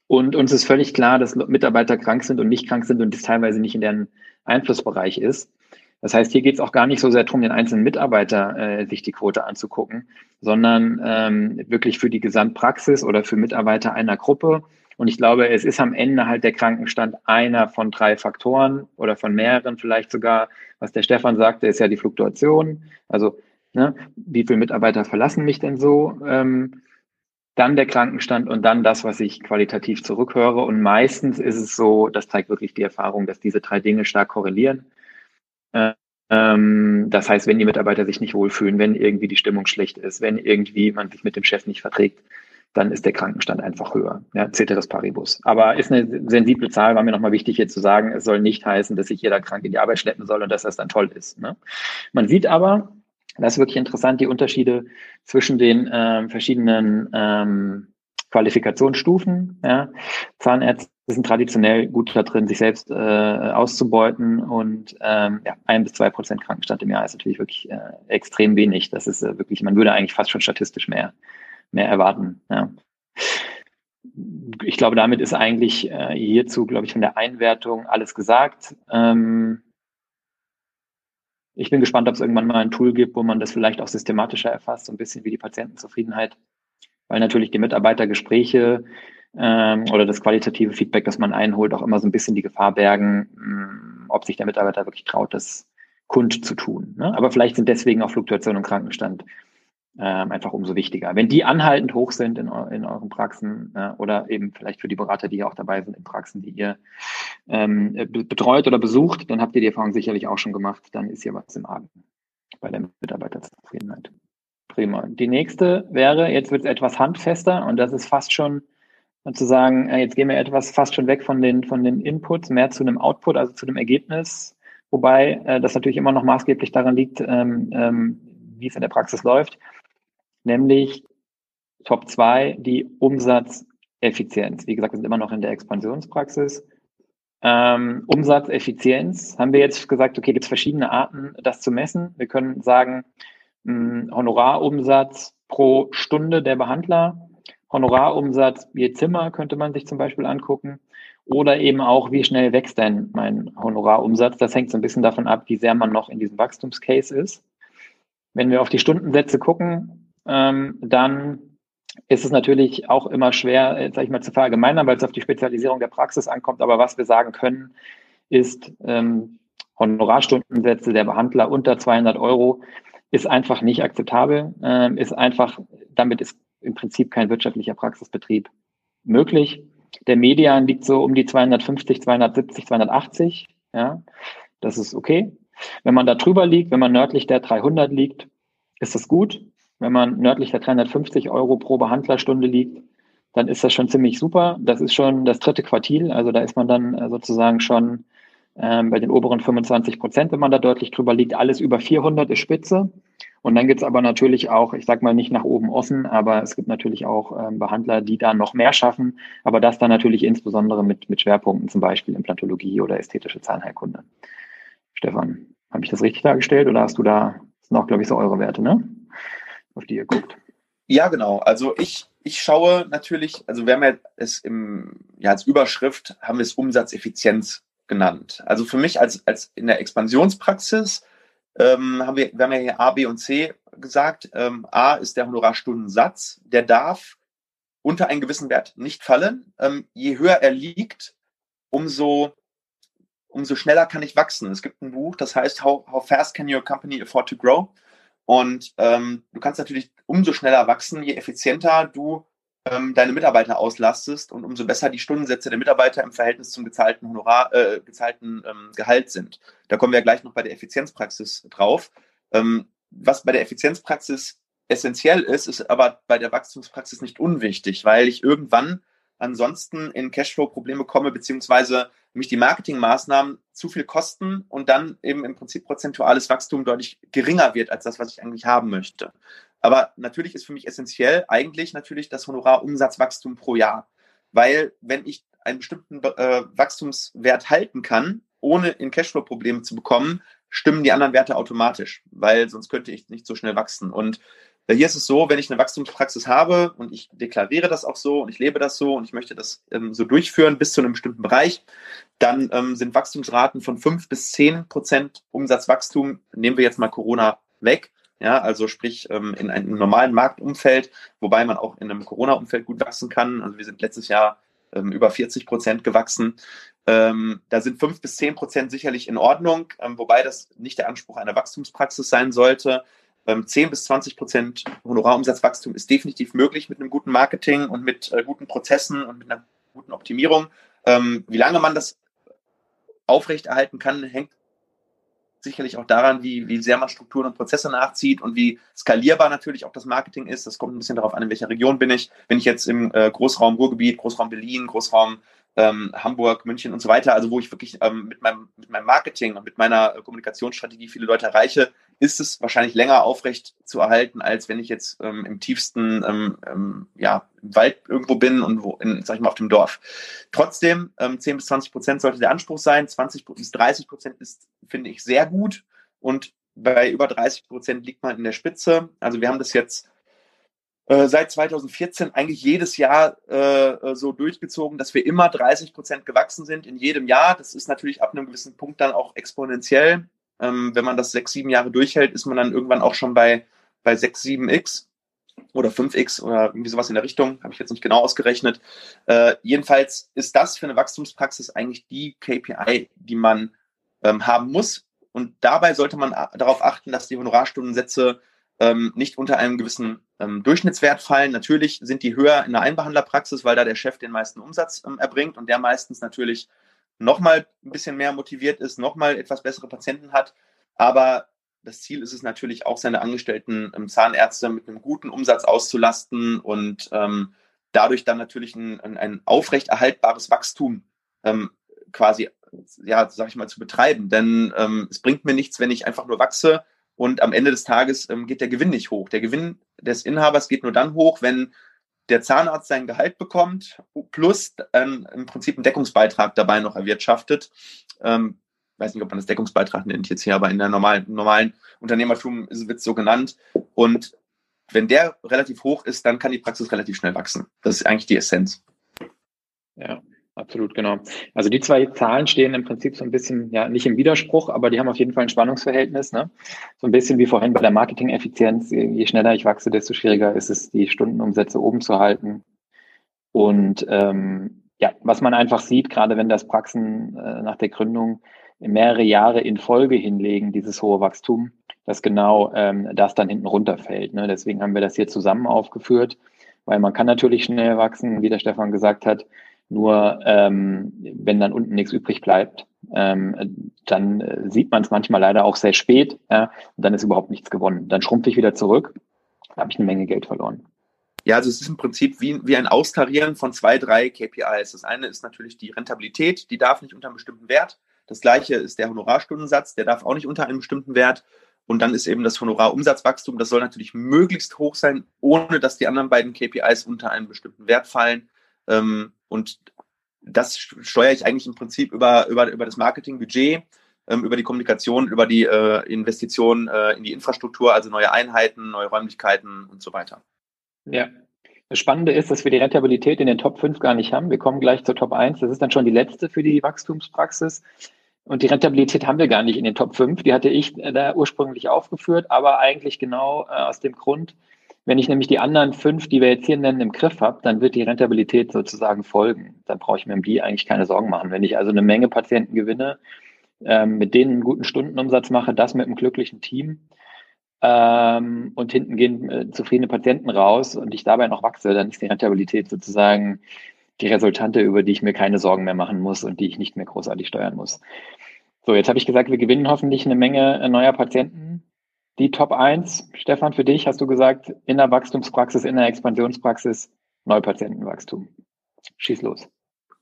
Und uns ist völlig klar, dass Mitarbeiter krank sind und nicht krank sind und das teilweise nicht in deren Einflussbereich ist. Das heißt, hier geht es auch gar nicht so sehr darum, den einzelnen Mitarbeiter äh, sich die Quote anzugucken, sondern ähm, wirklich für die Gesamtpraxis oder für Mitarbeiter einer Gruppe. Und ich glaube, es ist am Ende halt der Krankenstand einer von drei Faktoren oder von mehreren vielleicht sogar. Was der Stefan sagte, ist ja die Fluktuation. Also, ne, wie viele Mitarbeiter verlassen mich denn so? Ähm, dann der Krankenstand und dann das, was ich qualitativ zurückhöre. Und meistens ist es so, das zeigt wirklich die Erfahrung, dass diese drei Dinge stark korrelieren. Ähm, das heißt, wenn die Mitarbeiter sich nicht wohlfühlen, wenn irgendwie die Stimmung schlecht ist, wenn irgendwie man sich mit dem Chef nicht verträgt, dann ist der Krankenstand einfach höher. Ja, Ceteris Paribus. Aber ist eine sensible Zahl, war mir nochmal wichtig hier zu sagen. Es soll nicht heißen, dass sich jeder krank in die Arbeit schleppen soll und dass das dann toll ist. Ne? Man sieht aber, das ist wirklich interessant, die Unterschiede zwischen den ähm, verschiedenen ähm, Qualifikationsstufen. Ja. Zahnärzte sind traditionell gut da drin, sich selbst äh, auszubeuten und ähm, ja, ein bis zwei Prozent Krankenstand im Jahr ist natürlich wirklich äh, extrem wenig. Das ist äh, wirklich, man würde eigentlich fast schon statistisch mehr, mehr erwarten. Ja. Ich glaube, damit ist eigentlich äh, hierzu, glaube ich, von der Einwertung alles gesagt. Ähm, ich bin gespannt, ob es irgendwann mal ein Tool gibt, wo man das vielleicht auch systematischer erfasst, so ein bisschen wie die Patientenzufriedenheit, weil natürlich die Mitarbeitergespräche ähm, oder das qualitative Feedback, das man einholt, auch immer so ein bisschen die Gefahr bergen, mh, mm, ob sich der Mitarbeiter wirklich traut, das kund zu tun. Ne? Aber vielleicht sind deswegen auch Fluktuation und Krankenstand ähm, einfach umso wichtiger. Wenn die anhaltend hoch sind in, in euren Praxen äh, oder eben vielleicht für die Berater, die auch dabei sind in Praxen, die ihr ähm, betreut oder besucht, dann habt ihr die Erfahrung sicherlich auch schon gemacht. Dann ist hier was im Argen bei der Mitarbeiterzufriedenheit. Prima. Die nächste wäre, jetzt wird es etwas handfester und das ist fast schon zu sagen, äh, jetzt gehen wir etwas fast schon weg von den, von den Inputs, mehr zu einem Output, also zu dem Ergebnis, wobei äh, das natürlich immer noch maßgeblich daran liegt, ähm, ähm, wie es in der Praxis läuft nämlich Top 2 die Umsatzeffizienz. Wie gesagt, wir sind immer noch in der Expansionspraxis. Ähm, Umsatzeffizienz haben wir jetzt gesagt, okay, gibt es verschiedene Arten, das zu messen. Wir können sagen, mh, hm, Honorarumsatz pro Stunde der Behandler, Honorarumsatz je Zimmer könnte man sich zum Beispiel angucken. Oder eben auch, wie schnell wächst denn mein Honorarumsatz? Das hängt so ein bisschen davon ab, wie sehr man noch in diesem Wachstumscase ist. Wenn wir auf die Stundensätze gucken, ähm, dann ist es natürlich auch immer schwer, äh, sag ich mal, zu verallgemeinern, weil es auf die Spezialisierung der Praxis ankommt. Aber was wir sagen können, ist, ähm, Honorarstundensätze der Behandler unter 200 Euro ist einfach nicht akzeptabel, ähm, ist einfach, damit ist im Prinzip kein wirtschaftlicher Praxisbetrieb möglich. Der Median liegt so um die 250, 270, 280. Ja, das ist okay. Wenn man da drüber liegt, wenn man nördlich der 300 liegt, ist das gut. Wenn man nördlich der 350 Euro pro Behandlerstunde liegt, dann ist das schon ziemlich super. Das ist schon das dritte Quartil, also da ist man dann äh, sozusagen schon ähm, bei den oberen 25 Prozent, wenn man da deutlich drüber liegt. Alles über 400 ist Spitze. Und dann gibt es aber natürlich auch, ich sag mal nicht nach oben offen, aber es gibt natürlich auch ähm, Behandler, die da noch mehr schaffen, aber das dann natürlich insbesondere mit, mit Schwerpunkten, zum Beispiel Implantologie oder ästhetische Zahnheilkunde. Stefan, habe ich das richtig dargestellt oder hast du da, das sind auch, glaube ich, so eure Werte, ne? Auf die ihr guckt. Ja, genau. Also ich, ich schaue natürlich, also wir haben ja es im, ja, als Überschrift haben wir es Umsatzeffizienz genannt. Also für mich als, als in der Expansionspraxis ähm, haben wir, wir haben ja hier A, B und C gesagt. Ähm, A ist der Honorarstundensatz, der darf unter einen gewissen Wert nicht fallen. Ähm, je höher er liegt, umso umso schneller kann ich wachsen. Es gibt ein Buch, das heißt How, How Fast Can Your Company Afford to Grow? Und ähm, du kannst natürlich umso schneller wachsen, je effizienter du ähm, deine Mitarbeiter auslastest und umso besser die Stundensätze der Mitarbeiter im Verhältnis zum gezahlten Honorar, äh, gezahlten ähm, Gehalt sind. Da kommen wir gleich noch bei der Effizienzpraxis drauf. Ähm, was bei der Effizienzpraxis essentiell ist, ist aber bei der Wachstumspraxis nicht unwichtig, weil ich irgendwann ansonsten in Cashflow-Probleme komme, beziehungsweise mich die Marketingmaßnahmen zu viel kosten und dann eben im Prinzip prozentuales Wachstum deutlich geringer wird als das, was ich eigentlich haben möchte. Aber natürlich ist für mich essentiell eigentlich natürlich das Honorarumsatzwachstum pro Jahr. Weil wenn ich einen bestimmten äh, Wachstumswert halten kann, ohne in Cashflow-Probleme zu bekommen, stimmen die anderen Werte automatisch, weil sonst könnte ich nicht so schnell wachsen. Und hier ist es so, wenn ich eine Wachstumspraxis habe und ich deklariere das auch so und ich lebe das so und ich möchte das ähm, so durchführen bis zu einem bestimmten Bereich, dann ähm, sind Wachstumsraten von fünf bis zehn Prozent Umsatzwachstum, nehmen wir jetzt mal Corona weg, ja, also sprich ähm, in einem normalen Marktumfeld, wobei man auch in einem Corona-Umfeld gut wachsen kann. Also wir sind letztes Jahr ähm, über 40 Prozent gewachsen. Ähm, da sind fünf bis zehn Prozent sicherlich in Ordnung, ähm, wobei das nicht der Anspruch einer Wachstumspraxis sein sollte. 10 ähm, bis 20 Prozent Honorarumsatzwachstum ist definitiv möglich mit einem guten Marketing und mit äh, guten Prozessen und mit einer guten Optimierung. Ähm, wie lange man das aufrechterhalten kann, hängt sicherlich auch daran, wie, wie sehr man Strukturen und Prozesse nachzieht und wie skalierbar natürlich auch das Marketing ist. Das kommt ein bisschen darauf an, in welcher Region bin ich. Bin ich jetzt im äh, Großraum Ruhrgebiet, Großraum Berlin, Großraum ähm, Hamburg, München und so weiter, also wo ich wirklich ähm, mit, meinem, mit meinem Marketing und mit meiner äh, Kommunikationsstrategie viele Leute erreiche, ist es wahrscheinlich länger aufrecht zu erhalten, als wenn ich jetzt ähm, im tiefsten ähm, ähm, ja, im Wald irgendwo bin und wo, in, sag ich mal, auf dem Dorf. Trotzdem, ähm, 10 bis 20 Prozent sollte der Anspruch sein. 20 bis 30 Prozent ist, finde ich, sehr gut. Und bei über 30 Prozent liegt man in der Spitze. Also wir haben das jetzt äh, seit 2014 eigentlich jedes Jahr äh, so durchgezogen, dass wir immer 30 Prozent gewachsen sind in jedem Jahr. Das ist natürlich ab einem gewissen Punkt dann auch exponentiell. Ähm, wenn man das sechs, sieben Jahre durchhält, ist man dann irgendwann auch schon bei, bei 6, 7x oder 5x oder irgendwie sowas in der Richtung, habe ich jetzt nicht genau ausgerechnet. Äh, jedenfalls ist das für eine Wachstumspraxis eigentlich die KPI, die man ähm, haben muss. Und dabei sollte man darauf achten, dass die Honorarstundensätze ähm, nicht unter einem gewissen ähm, Durchschnittswert fallen. Natürlich sind die höher in der Einbehandlerpraxis, weil da der Chef den meisten Umsatz ähm, erbringt und der meistens natürlich nochmal ein bisschen mehr motiviert ist, nochmal etwas bessere Patienten hat. Aber das Ziel ist es natürlich auch, seine Angestellten ähm, Zahnärzte mit einem guten Umsatz auszulasten und ähm, dadurch dann natürlich ein, ein, ein aufrechterhaltbares Wachstum ähm, quasi, ja, sag ich mal, zu betreiben. Denn ähm, es bringt mir nichts, wenn ich einfach nur wachse und am Ende des Tages ähm, geht der Gewinn nicht hoch. Der Gewinn des Inhabers geht nur dann hoch, wenn der Zahnarzt sein Gehalt bekommt, plus ähm, im Prinzip einen Deckungsbeitrag dabei noch erwirtschaftet. Ähm, weiß nicht, ob man das Deckungsbeitrag nennt jetzt hier, aber in der normalen, normalen Unternehmertum wird es so genannt. Und wenn der relativ hoch ist, dann kann die Praxis relativ schnell wachsen. Das ist eigentlich die Essenz. Ja, absolut, genau. Also die zwei Zahlen stehen im Prinzip so ein bisschen, ja, nicht im Widerspruch, aber die haben auf jeden Fall ein Spannungsverhältnis. Ne? So ein bisschen wie vorhin bei der Marketing-Effizienz. Je schneller ich wachse, desto schwieriger ist es, die Stundenumsätze oben zu halten. Und ähm, ja, was man einfach sieht, gerade wenn das Praxen äh, nach der Gründung mehrere Jahre in Folge hinlegen, dieses hohe Wachstum, dass genau ähm, das dann hinten runterfällt. Ne? Deswegen haben wir das hier zusammen aufgeführt, weil man kann natürlich schnell wachsen, wie der Stefan gesagt hat, nur ähm, wenn dann unten nichts übrig bleibt, ähm, dann äh, sieht man es manchmal leider auch sehr spät ja, und dann ist überhaupt nichts gewonnen. Dann schrumpfe ich wieder zurück, habe ich eine Menge Geld verloren. Ja, also es ist im Prinzip wie, wie ein Austarieren von zwei, drei KPIs. Das eine ist natürlich die Rentabilität, die darf nicht unter einem bestimmten Wert. Das gleiche ist der Honorarstundensatz, der darf auch nicht unter einem bestimmten Wert. Und dann ist eben das Honorarumsatzwachstum, das soll natürlich möglichst hoch sein, ohne dass die anderen beiden KPIs unter einen bestimmten Wert fallen. Ähm, und das steuere ich eigentlich im Prinzip über, über, über das Marketingbudget, ähm, über die Kommunikation, über die äh, Investitionen äh, in die Infrastruktur, also neue Einheiten, neue Räumlichkeiten und so weiter. Ja. Das Spannende ist, dass wir die Rentabilität in den Top 5 gar nicht haben. Wir kommen gleich zur Top 1. Das ist dann schon die letzte für die Wachstumspraxis. Und die Rentabilität haben wir gar nicht in den Top 5. Die hatte ich äh, da ursprünglich aufgeführt, aber eigentlich genau äh, aus dem Grund, wenn ich nämlich die anderen fünf, die wir jetzt hier nennen, im Griff habe, dann wird die Rentabilität sozusagen folgen. Dann brauche ich mir um die eigentlich keine Sorgen machen. Wenn ich also eine Menge Patienten gewinne ähm, mit denen einen guten Stundenumsatz mache, das mit einem glücklichen Team ähm, und hinten gehen äh, zufriedene Patienten raus und ich dabei noch wachse, dann ist die Rentabilität sozusagen die Resultante, über die ich mir keine Sorgen mehr machen muss und die ich nicht mehr großartig steuern muss. So, jetzt habe ich gesagt, wir gewinnen hoffentlich eine Menge äh, neuer Patienten. Die Top 1, Stefan, für dich hast du gesagt, in der Wachstumspraxis, in der Expansionspraxis, Neupatientenwachstum. Schieß los.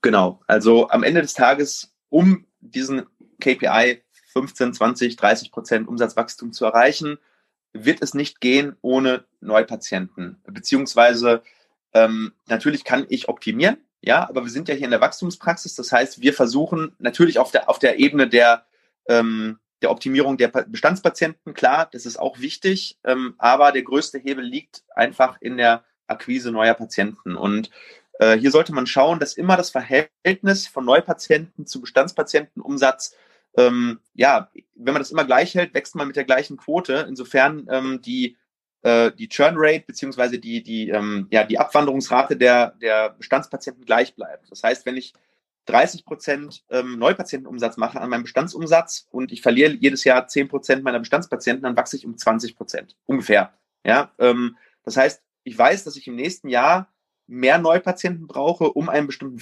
Genau, also am Ende des Tages, um diesen KPI 15, 20, 30 Prozent Umsatzwachstum zu erreichen, wird es nicht gehen ohne Neupatienten. Beziehungsweise ähm, natürlich kann ich optimieren, ja, aber wir sind ja hier in der Wachstumspraxis. Das heißt, wir versuchen natürlich auf der, auf der Ebene der, ähm, der Optimierung der Bestandspatienten, klar, das ist auch wichtig, ähm, aber der größte Hebel liegt einfach in der Akquise neuer Patienten. Und äh, hier sollte man schauen, dass immer das Verhältnis von Neupatienten zu Bestandspatientenumsatz ähm, ja, wenn man das immer gleich hält, wächst man mit der gleichen Quote. Insofern ähm, die, äh, die Churn Rate beziehungsweise die, die, ähm, ja, die Abwanderungsrate der, der Bestandspatienten gleich bleibt. Das heißt, wenn ich 30 Prozent ähm, Neupatientenumsatz mache an meinem Bestandsumsatz und ich verliere jedes Jahr 10 Prozent meiner Bestandspatienten, dann wachse ich um 20 Prozent ungefähr. Ja, ähm, das heißt, ich weiß, dass ich im nächsten Jahr mehr Neupatienten brauche, um einen bestimmten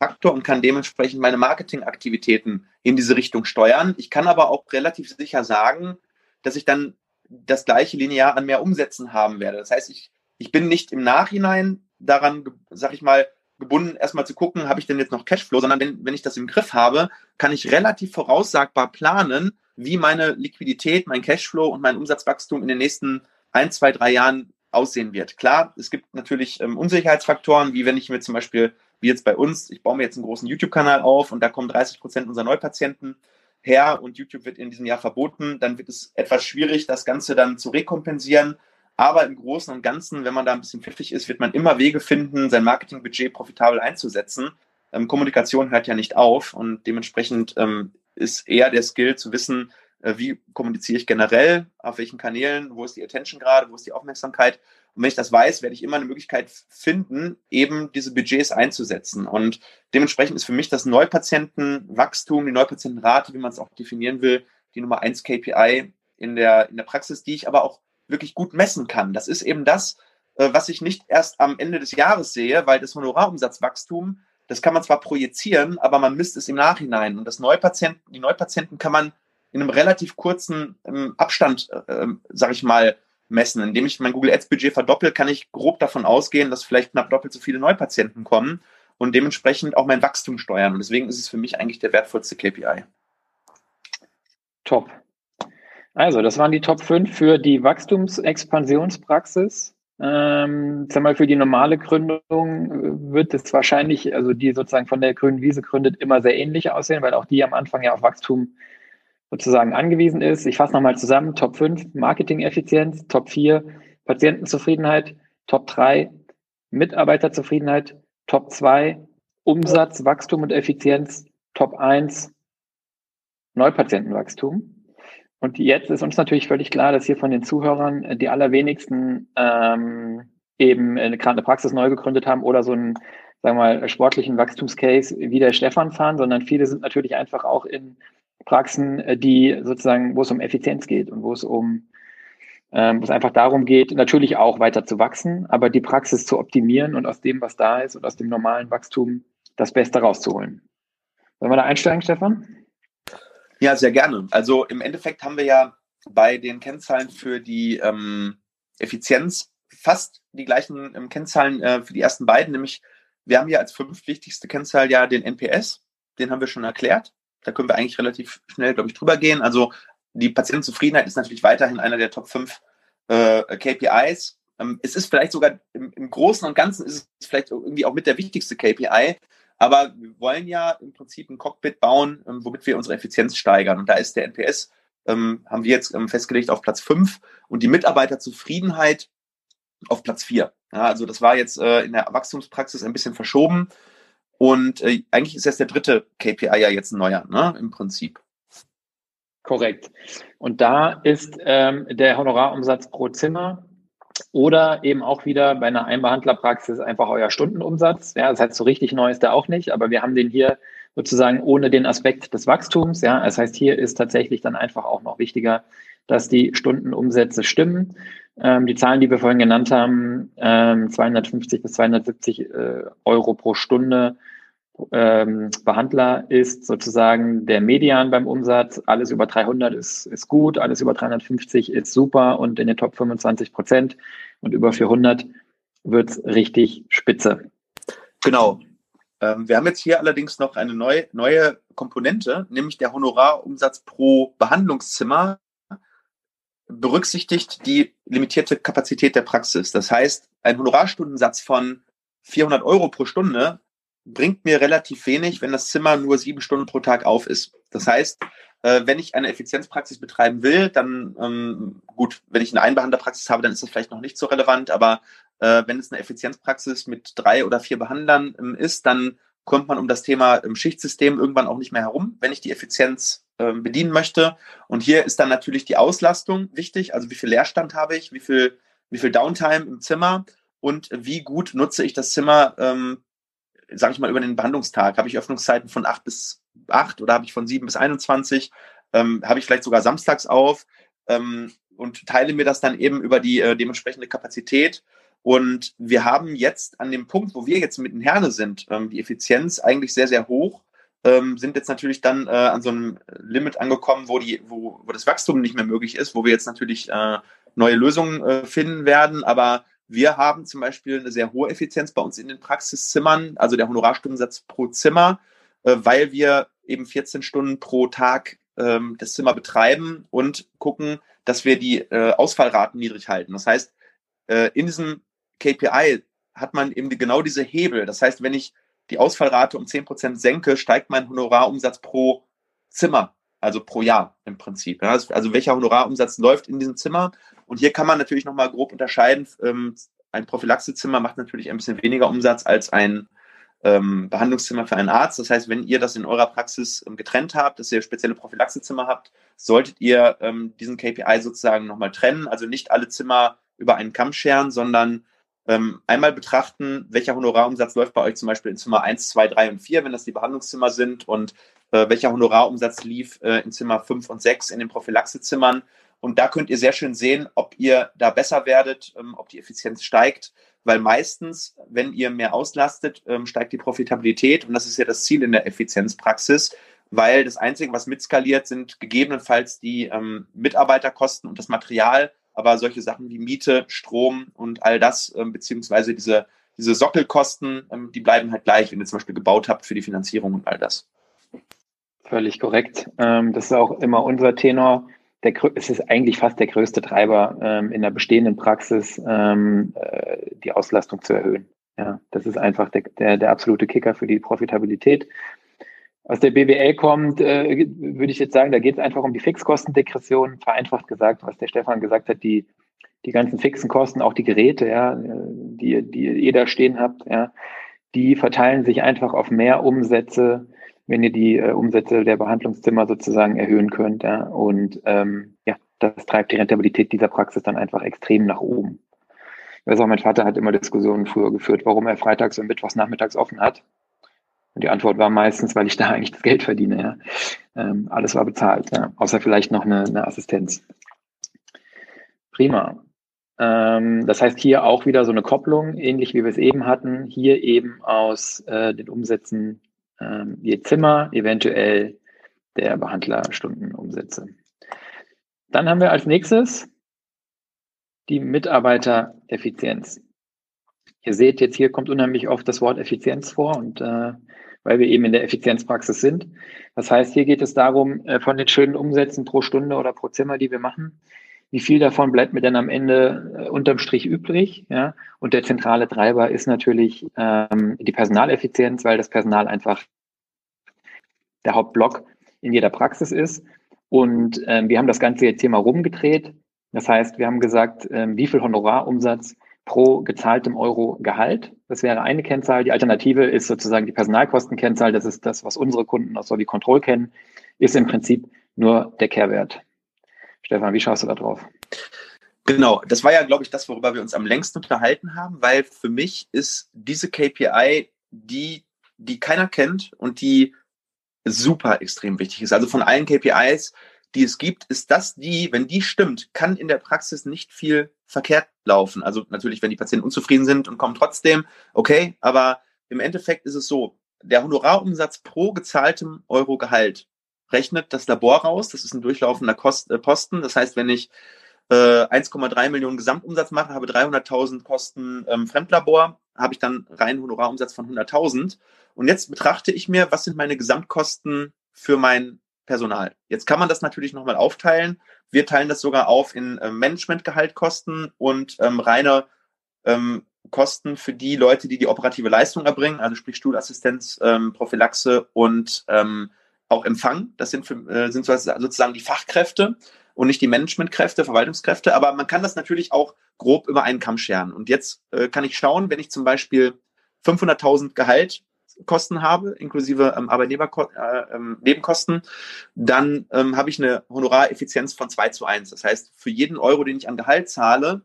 Faktor und kann dementsprechend meine Marketingaktivitäten in diese Richtung steuern. Ich kann aber auch relativ sicher sagen, dass ich dann das gleiche linear an mehr Umsätzen haben werde. Das heißt, ich, ich bin nicht im Nachhinein daran, sag ich mal, gebunden, erstmal zu gucken, habe ich denn jetzt noch Cashflow, sondern wenn, wenn ich das im Griff habe, kann ich relativ voraussagbar planen, wie meine Liquidität, mein Cashflow und mein Umsatzwachstum in den nächsten ein, zwei, drei Jahren aussehen wird. Klar, es gibt natürlich ähm, Unsicherheitsfaktoren, wie wenn ich mir zum Beispiel wie jetzt bei uns, ich baue mir jetzt einen großen YouTube-Kanal auf und da kommen 30 Prozent unserer Neupatienten her und YouTube wird in diesem Jahr verboten, dann wird es etwas schwierig, das Ganze dann zu rekompensieren. Aber im Großen und Ganzen, wenn man da ein bisschen pfiffig ist, wird man immer Wege finden, sein Marketingbudget profitabel einzusetzen. Ähm, Kommunikation hört ja nicht auf und dementsprechend ähm, ist eher der Skill zu wissen, äh, wie kommuniziere ich generell, auf welchen Kanälen, wo ist die Attention gerade, wo ist die Aufmerksamkeit und wenn ich das weiß, werde ich immer eine Möglichkeit finden, eben diese Budgets einzusetzen. Und dementsprechend ist für mich das Neupatientenwachstum, die Neupatientenrate, wie man es auch definieren will, die Nummer eins KPI in der, in der Praxis, die ich aber auch wirklich gut messen kann. Das ist eben das, äh, was ich nicht erst am Ende des Jahres sehe, weil das Honorarumsatzwachstum, das kann man zwar projizieren, aber man misst es im Nachhinein. Und das Neupatienten, die Neupatienten kann man in einem relativ kurzen ähm, Abstand, äh, ähm, sag ich mal, messen. Indem ich mein Google Ads Budget verdoppel, kann ich grob davon ausgehen, dass vielleicht knapp doppelt so viele Neupatienten kommen und dementsprechend auch mein Wachstum steuern. Und deswegen ist es für mich eigentlich der wertvollste KPI. Top. Also, das waren die Top 5 für die Wachstumsexpansionspraxis. Ähm, sag mal, für die normale Gründung äh, wird es wahrscheinlich, also die sozusagen von der grünen Wiese gründet, immer sehr ähnlich aussehen, weil auch die am Anfang ja auf Wachstum sozusagen angewiesen ist. Ich fasse nochmal zusammen. Top 5 Marketing-Effizienz, Top 4 Patientenzufriedenheit, Top 3 Mitarbeiterzufriedenheit, Top 2 Umsatz, Wachstum und Effizienz, Top 1 Neupatientenwachstum. Und jetzt ist uns natürlich völlig klar, dass hier von den Zuhörern äh, die allerwenigsten ähm, eben äh, gerade eine Praxis neu gegründet haben oder so einen, sagen wir mal, sportlichen Wachstumscase wie der Stefan fahren, sondern viele sind natürlich einfach auch in Praxen, äh, die sozusagen, wo es um Effizienz geht und wo es um ähm, wo es einfach darum geht, natürlich auch weiter zu wachsen, aber die Praxis zu optimieren und aus dem, was da ist und aus dem normalen Wachstum das Beste rauszuholen. Sollen wir da einsteigen, Stefan? Ja, sehr gerne. Also im Endeffekt haben wir ja bei den Kennzahlen für die ähm, Effizienz fast die gleichen ähm, Kennzahlen äh, für die ersten beiden, nämlich wir haben ja als fünf wichtigste Kennzahl ja den NPS, den haben wir schon erklärt. Da können wir eigentlich relativ schnell, glaube ich, drüber gehen. Also die Patientenzufriedenheit ist natürlich weiterhin einer der Top 5 äh, KPIs. Ähm, es ist vielleicht sogar im, im, Großen und Ganzen ist es vielleicht irgendwie auch mit der wichtigste KPI. Aber wir wollen ja im Prinzip ein Cockpit bauen, ähm, womit wir unsere Effizienz steigern. Und da ist der NPS, ähm, haben wir jetzt ähm, festgelegt, auf Platz 5 und die Mitarbeiterzufriedenheit auf Platz 4. Ja, also das war jetzt äh, in der Wachstumspraxis ein bisschen verschoben. Und äh, eigentlich ist jetzt der dritte KPI ja jetzt ein neuer, ne, im Prinzip. Korrekt. Und da ist ähm, der Honorarumsatz pro Zimmer oder eben auch wieder bei einer Einbehandlerpraxis einfach euer Stundenumsatz. Ja, das heißt, so richtig neu ist der auch nicht, aber wir haben den hier sozusagen ohne den Aspekt des Wachstums. Ja, das heißt, hier ist tatsächlich dann einfach auch noch wichtiger, dass die Stundenumsätze stimmen. Ähm, die Zahlen, die wir vorhin genannt haben, ähm, 250 bis 270 äh, Euro pro Stunde ähm, Behandler ist sozusagen der Median beim Umsatz. Alles über 300 ist, ist gut, alles über 350 ist super und in den Top 25 Prozent und über 400 wird's richtig spitze. Genau. Ähm, wir haben jetzt hier allerdings noch eine neue, neue Komponente, nämlich der Honorarumsatz pro Behandlungszimmer berücksichtigt die limitierte Kapazität der Praxis. Das heißt, ein Honorarstundensatz von 400 Euro pro Stunde bringt mir relativ wenig, wenn das Zimmer nur sieben Stunden pro Tag auf ist. Das heißt, äh, wenn ich eine Effizienzpraxis betreiben will, dann ähm, gut, wenn ich eine Einbehandlerpraxis habe, dann ist das vielleicht noch nicht so relevant, aber äh, wenn es eine Effizienzpraxis mit drei oder vier Behandlern ähm, ist, dann kommt man um das Thema ähm, Schichtsystem irgendwann auch nicht mehr herum, wenn ich die Effizienz ähm, bedienen möchte. Und hier ist dann natürlich die Auslastung wichtig, also wie viel Leerstand habe ich, wie viel, wie viel Downtime im Zimmer und wie gut nutze ich das Zimmer, ähm, sage ich mal, über den Behandlungstag. Habe ich Öffnungszeiten von 8 bis 8 oder habe ich von 7 bis 21? Ähm, habe ich vielleicht sogar samstags auf ähm, und teile mir das dann eben über die äh, dementsprechende Kapazität und wir haben jetzt an dem Punkt, wo wir jetzt mit den Herne sind, ähm, die Effizienz eigentlich sehr, sehr hoch, ähm, sind jetzt natürlich dann äh, an so einem Limit angekommen, wo, die, wo, wo das Wachstum nicht mehr möglich ist, wo wir jetzt natürlich äh, neue Lösungen äh, finden werden. Aber wir haben zum Beispiel eine sehr hohe Effizienz bei uns in den Praxiszimmern, also der Honorarstundensatz pro Zimmer, äh, weil wir eben 14 Stunden pro Tag ähm, das Zimmer betreiben und gucken, dass wir die äh, Ausfallraten niedrig halten. Das heißt, äh, in diesem KPI hat man eben genau diese Hebel. Das heißt, wenn ich die Ausfallrate um 10% senke, steigt mein Honorarumsatz pro Zimmer, also pro Jahr im Prinzip. Also welcher Honorarumsatz läuft in diesem Zimmer. Und hier kann man natürlich nochmal grob unterscheiden. Ähm, ein Prophylaxezimmer macht natürlich ein bisschen weniger Umsatz als ein ähm, Behandlungszimmer für einen Arzt. Das heißt, wenn ihr das in eurer Praxis ähm, getrennt habt, dass ihr spezielle Prophylaxezimmer habt, solltet ihr diesen KPI sozusagen nochmal trennen. Also nicht alle Zimmer über einen Kamm scheren, sondern ähm, einmal betrachten, welcher Honorarumsatz läuft bei euch zum Beispiel in Zimmer 1, 2, 3 und 4, wenn das die Behandlungszimmer sind und äh, welcher Honorarumsatz lief äh, in Zimmer 5 und 6 in den Prophylaxezimmern. Und da könnt ihr sehr schön sehen, ob ihr da besser werdet, ähm, ob die Effizienz steigt, weil meistens, wenn ihr mehr auslastet, ähm, steigt die Profitabilität und das ist ja das Ziel in der Effizienzpraxis, weil das Einzige, was mitskaliert, sind gegebenenfalls die ähm, Mitarbeiterkosten und das Material aber solche Sachen wie Miete, Strom und all das, beziehungsweise diese, diese Sockelkosten, die bleiben halt gleich, wenn ihr zum Beispiel gebaut habt für die Finanzierung und all das. Völlig korrekt. Das ist auch immer unser Tenor. Der, es ist eigentlich fast der größte Treiber ähm, in der bestehenden Praxis, ähm, äh, die Auslastung zu erhöhen. Ja, das ist einfach der, der, der absolute Kicker für die Profitabilität aus der BWL kommt, äh, würde ich jetzt sagen, da geht es einfach um die Fixkostendegression, vereinfacht gesagt, was der Stefan gesagt hat, die, die ganzen fixen Kosten, auch die Geräte, ja, die, die ihr da stehen habt, ja, die verteilen sich einfach auf mehr Umsätze, wenn ihr die äh, Umsätze der Behandlungszimmer sozusagen erhöhen könnt. Ja, und ähm, ja, das treibt die Rentabilität dieser Praxis dann einfach extrem nach oben. Ich weiß auch, mein Vater hat immer Diskussionen früher geführt, warum er freitags und mittwochs nachmittags offen hat. Und die Antwort war meistens, weil ich da [LAUGHS] eigentlich das Geld verdiene. Ja. Ähm, alles war bezahlt, ja. außer vielleicht noch eine, eine Assistenz. Prima. Ähm, das heißt hier auch wieder so eine Kopplung, ähnlich wie wir es eben hatten. Hier eben aus äh, den Umsätzen ähm, je Zimmer, eventuell der Behandlerstundenumsätze. Dann haben wir als nächstes die Mitarbeitereffizienz. Ihr seht jetzt hier kommt unheimlich oft das Wort Effizienz vor und äh, weil wir eben in der Effizienzpraxis sind. Das heißt, hier geht es darum, äh, von den schönen Umsätzen pro Stunde oder pro Zimmer, die wir machen, wie viel davon bleibt mir dann am Ende äh, unterm Strich übrig? Ja? Und der zentrale Treiber ist natürlich ähm, die Personaleffizienz, weil das Personal einfach der Hauptblock in jeder Praxis ist. Und ähm, wir haben das Ganze jetzt hier mal rumgedreht. Das heißt, wir haben gesagt, ähm, wie viel Honorarumsatz pro gezahltem Euro Gehalt. Das wäre eine Kennzahl. Die Alternative ist sozusagen die Personalkostenkennzahl. Das ist das, was unsere Kunden aus Solvi Control kennen, ist im Prinzip nur der Kehrwert. Stefan, wie schaust du da drauf? Genau, das war ja, glaube ich, das, worüber wir uns am längsten unterhalten haben, weil für mich ist diese KPI die, die keiner kennt und die super extrem wichtig ist. Also von allen KPIs, die es gibt, ist das die, wenn die stimmt, kann in der Praxis nicht viel verkehrt laufen. Also natürlich, wenn die Patienten unzufrieden sind und kommen trotzdem, okay, aber im Endeffekt ist es so, der Honorarumsatz pro gezahltem Euro Gehalt rechnet das Labor raus. Das ist ein durchlaufender Kost, äh, Posten. Das heißt, wenn ich äh, 1,3 Millionen Gesamtumsatz mache, habe 300.000 Kosten ähm, Fremdlabor, habe ich dann reinen Honorarumsatz von 100.000. Und jetzt betrachte ich mir, was sind meine Gesamtkosten für mein Personal. Jetzt kann man das natürlich nochmal aufteilen. Wir teilen das sogar auf in äh, Managementgehaltkosten und ähm, reine ähm, Kosten für die Leute, die die operative Leistung erbringen, also sprich Stuhlassistenz, ähm, Prophylaxe und ähm, auch Empfang. Das sind, für, äh, sind sozusagen die Fachkräfte und nicht die Managementkräfte, Verwaltungskräfte. Aber man kann das natürlich auch grob über einen Kamm scheren. Und jetzt äh, kann ich schauen, wenn ich zum Beispiel 500.000 Gehalt Kosten habe, inklusive ähm, Arbeitnehmernebenkosten, äh, ähm, dann ähm, habe ich eine Honorareffizienz von 2 zu 1. Das heißt, für jeden Euro, den ich an Gehalt zahle,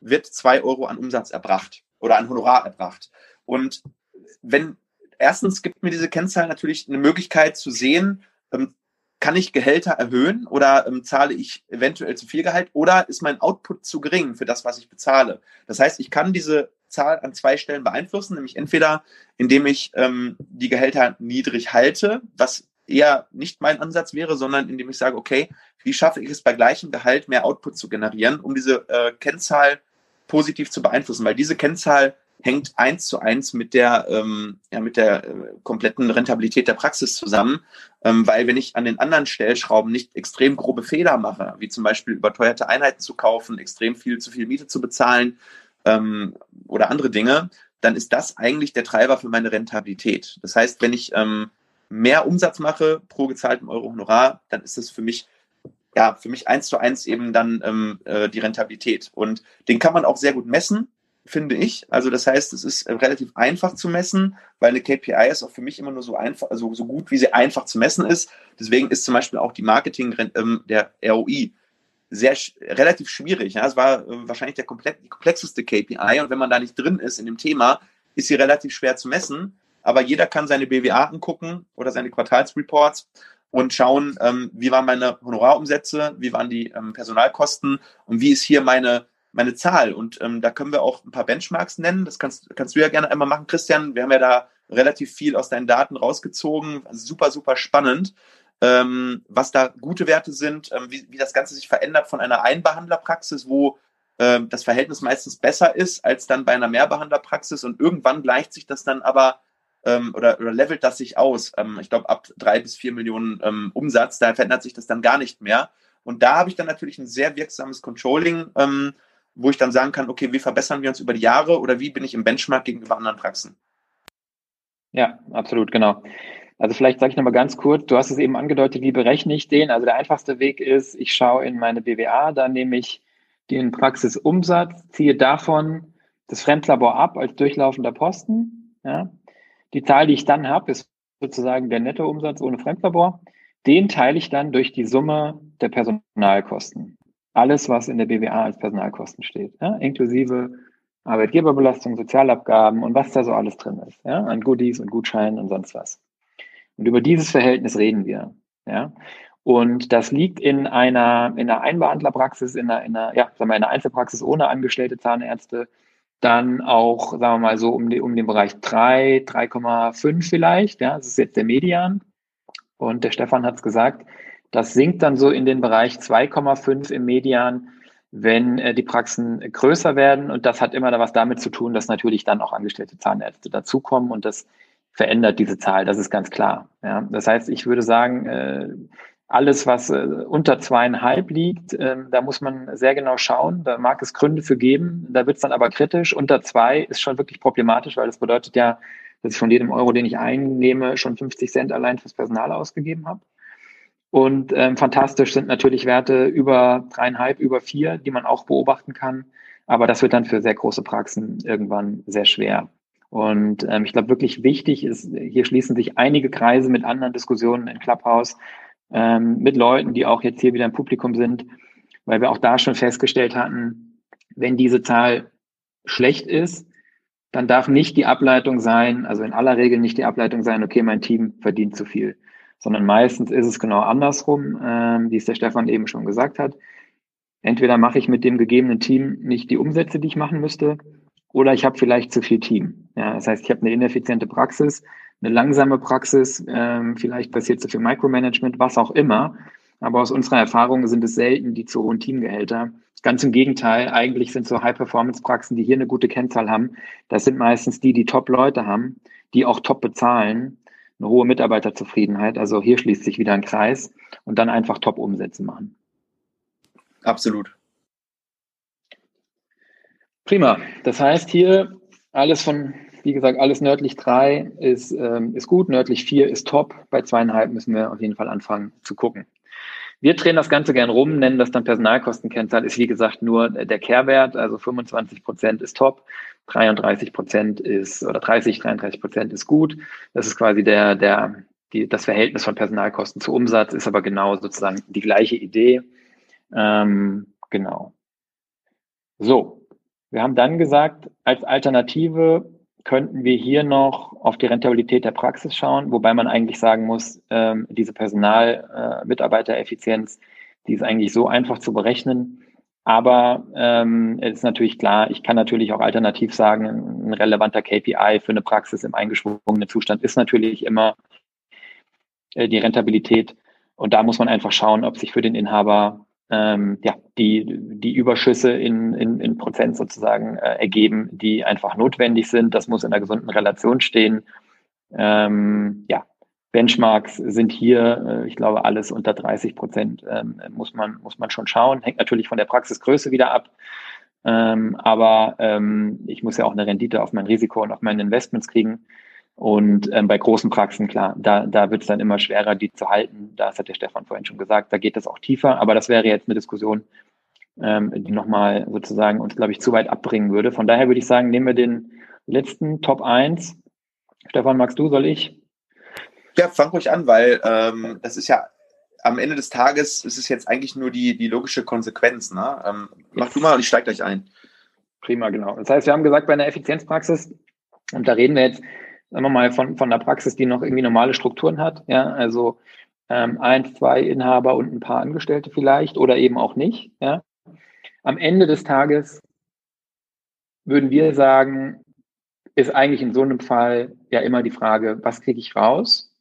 wird 2 Euro an Umsatz erbracht oder an Honorar erbracht. Und wenn erstens gibt mir diese Kennzahl natürlich eine Möglichkeit zu sehen, ähm, kann ich Gehälter erhöhen oder ähm, zahle ich eventuell zu viel Gehalt oder ist mein Output zu gering für das, was ich bezahle? Das heißt, ich kann diese Zahl an zwei Stellen beeinflussen, nämlich entweder indem ich ähm, die Gehälter niedrig halte, was eher nicht mein Ansatz wäre, sondern indem ich sage, okay, wie schaffe ich es bei gleichem Gehalt mehr Output zu generieren, um diese äh, Kennzahl positiv zu beeinflussen, weil diese Kennzahl hängt eins zu eins mit der, ähm, ja, mit der äh, kompletten Rentabilität der Praxis zusammen. Ähm, weil wenn ich an den anderen Stellschrauben nicht extrem grobe Fehler mache, wie zum Beispiel überteuerte Einheiten zu kaufen, extrem viel zu viel Miete zu bezahlen ähm, oder andere Dinge, dann ist das eigentlich der Treiber für meine Rentabilität. Das heißt, wenn ich ähm, mehr Umsatz mache pro gezahltem Euro Honorar, dann ist das für mich ja, für mich eins zu eins eben dann ähm, äh, die Rentabilität. Und den kann man auch sehr gut messen finde ich. Also das heißt, es ist relativ einfach zu messen, weil eine KPI ist auch für mich immer nur so einfach, also so gut, wie sie einfach zu messen ist. Deswegen ist zum Beispiel auch die Marketing ähm, der ROI sehr relativ schwierig. Ja? Es war äh, wahrscheinlich der komplett, die komplexeste KPI und wenn man da nicht drin ist in dem Thema, ist sie relativ schwer zu messen. Aber jeder kann seine BWA angucken oder seine Quartalsreports und schauen, ähm, wie waren meine Honorarumsätze, wie waren die ähm, Personalkosten und wie ist hier meine meine Zahl. Und ähm, da können wir auch ein paar Benchmarks nennen. Das kannst, kannst du ja gerne einmal machen, Christian. Wir haben ja da relativ viel aus deinen Daten rausgezogen. super, super spannend, ähm, was da gute Werte sind, ähm, wie, wie das Ganze sich verändert von einer Einbehandlerpraxis, wo ähm, das Verhältnis meistens besser ist als dann bei einer Mehrbehandlerpraxis. Und irgendwann gleicht sich das dann aber ähm, oder, oder levelt das sich aus. Ähm, ich glaube, ab drei bis vier Millionen ähm, Umsatz, da verändert sich das dann gar nicht mehr. Und da habe ich dann natürlich ein sehr wirksames Controlling, ähm, wo ich dann sagen kann, okay, wie verbessern wir uns über die Jahre oder wie bin ich im Benchmark gegenüber anderen Praxen? Ja, absolut, genau. Also vielleicht sage ich nochmal ganz kurz, du hast es eben angedeutet, wie berechne ich den? Also der einfachste Weg ist, ich schaue in meine BWA, da nehme ich den Praxisumsatz, ziehe davon das Fremdlabor ab als durchlaufender Posten. Ja. Die Zahl, die ich dann habe, ist sozusagen der Nettoumsatz ohne Fremdlabor. Den teile ich dann durch die Summe der Personalkosten alles, was in der BWA als Personalkosten steht, ja, inklusive Arbeitgeberbelastung, Sozialabgaben und was da so alles drin ist, ja, an Goodies und Gutscheinen und sonst was. Und über dieses Verhältnis reden wir, ja. Und das liegt in einer, in einer Einbehandlerpraxis, in einer, in einer, ja, sagen wir, in einer Einzelpraxis ohne angestellte Zahnärzte, dann auch, sagen wir mal so, um, die, um den Bereich 3, 3,5 vielleicht, ja, das ist jetzt der Median. Und der Stefan hat es gesagt, das sinkt dann so in den Bereich 2,5 im Median, wenn äh, die Praxen größer werden. Und das hat immer da was damit zu tun, dass natürlich dann auch angestellte Zahnärzte dazukommen und das verändert diese Zahl. Das ist ganz klar. Ja. Das heißt, ich würde sagen, äh, alles, was äh, unter zweieinhalb liegt, äh, da muss man sehr genau schauen. Da mag es Gründe für geben. Da wird es dann aber kritisch. Unter zwei ist schon wirklich problematisch, weil das bedeutet ja, dass ich von jedem Euro, den ich einnehme, schon 50 Cent allein fürs Personal ausgegeben habe. Und ähm, fantastisch sind natürlich Werte über dreieinhalb, über vier, die man auch beobachten kann. Aber das wird dann für sehr große Praxen irgendwann sehr schwer. Und ähm, ich glaube, wirklich wichtig ist, hier schließen sich einige Kreise mit anderen Diskussionen in Clubhouse, ähm, mit Leuten, die auch jetzt hier wieder im Publikum sind, weil wir auch da schon festgestellt hatten, wenn diese Zahl schlecht ist, dann darf nicht die Ableitung sein, also in aller Regel nicht die Ableitung sein, okay, mein Team verdient zu viel sondern meistens ist es genau andersrum, ähm, wie es der Stefan eben schon gesagt hat. Entweder mache ich mit dem gegebenen Team nicht die Umsätze, die ich machen müsste, oder ich habe vielleicht zu viel Team. Ja, das heißt, ich habe eine ineffiziente Praxis, eine langsame Praxis, ähm, vielleicht passiert zu viel Micromanagement, was auch immer. Aber aus unserer Erfahrung sind es selten die zu hohen Teamgehälter. Ganz im Gegenteil, eigentlich sind so High-Performance-Praxen, die hier eine gute Kennzahl haben, das sind meistens die, die Top-Leute haben, die auch top bezahlen, eine hohe Mitarbeiterzufriedenheit. Also hier schließt sich wieder ein Kreis und dann einfach Top-Umsätze machen. Absolut. Prima. Das heißt hier alles von, wie gesagt, alles nördlich 3 ist, ähm, ist gut, nördlich 4 ist top. Bei zweieinhalb müssen wir auf jeden Fall anfangen zu gucken. Wir drehen das Ganze gern rum, nennen das dann Personalkostenkennzahl, ist wie gesagt nur der Kehrwert, also 25 Prozent ist top, 33 Prozent ist oder 30, 33 Prozent ist gut. Das ist quasi der, der, die, das Verhältnis von Personalkosten zu Umsatz, ist aber genau sozusagen die gleiche Idee. Ähm, genau. So, wir haben dann gesagt, als Alternative könnten wir hier noch auf die Rentabilität der Praxis schauen, wobei man eigentlich sagen muss, ähm, diese Personal-Mitarbeitereffizienz, äh, die ist eigentlich so einfach zu berechnen. Aber ähm, ist natürlich klar, ich kann natürlich auch alternativ sagen, ein relevanter KPI für eine Praxis im eingeschwungenen Zustand ist natürlich immer äh, die Rentabilität. Und da muss man einfach schauen, ob sich für den Inhaber ähm, ja, die, die Überschüsse in, in, in Prozent sozusagen äh, ergeben, die einfach notwendig sind. Das muss in einer gesunden Relation stehen. Ähm, ja, Benchmarks sind hier, äh, ich glaube, alles unter 30 Prozent ähm, muss, man, muss man schon schauen. Hängt natürlich von der Praxisgröße wieder ab. Ähm, aber ähm, ich muss ja auch eine Rendite auf mein Risiko und auf meine Investments kriegen. Und bei großen Praxen, klar, da, da wird es dann immer schwerer, die zu halten. Das hat der Stefan vorhin schon gesagt, da geht es auch tiefer. Aber das wäre jetzt eine Diskussion, die nochmal sozusagen uns, glaube ich, zu weit abbringen würde. Von daher würde ich sagen, nehmen wir den letzten Top 1. Stefan, magst du, soll ich? Ja, fang ruhig an, weil ähm, das ist ja am Ende des Tages ist es jetzt eigentlich nur die, die logische Konsequenz. Ne? Ähm, mach du mal und ich steige gleich ein. Prima, genau. Das heißt, wir haben gesagt, bei einer Effizienzpraxis, und da reden wir jetzt sagen wir mal, von, von der Praxis, die noch irgendwie normale Strukturen hat. Ja, also ähm, eins, zwei Inhaber und ein paar Angestellte vielleicht oder eben auch nicht. Ja. Am Ende des Tages würden wir sagen, ist eigentlich in so einem Fall ja immer die Frage, was kriege ich raus?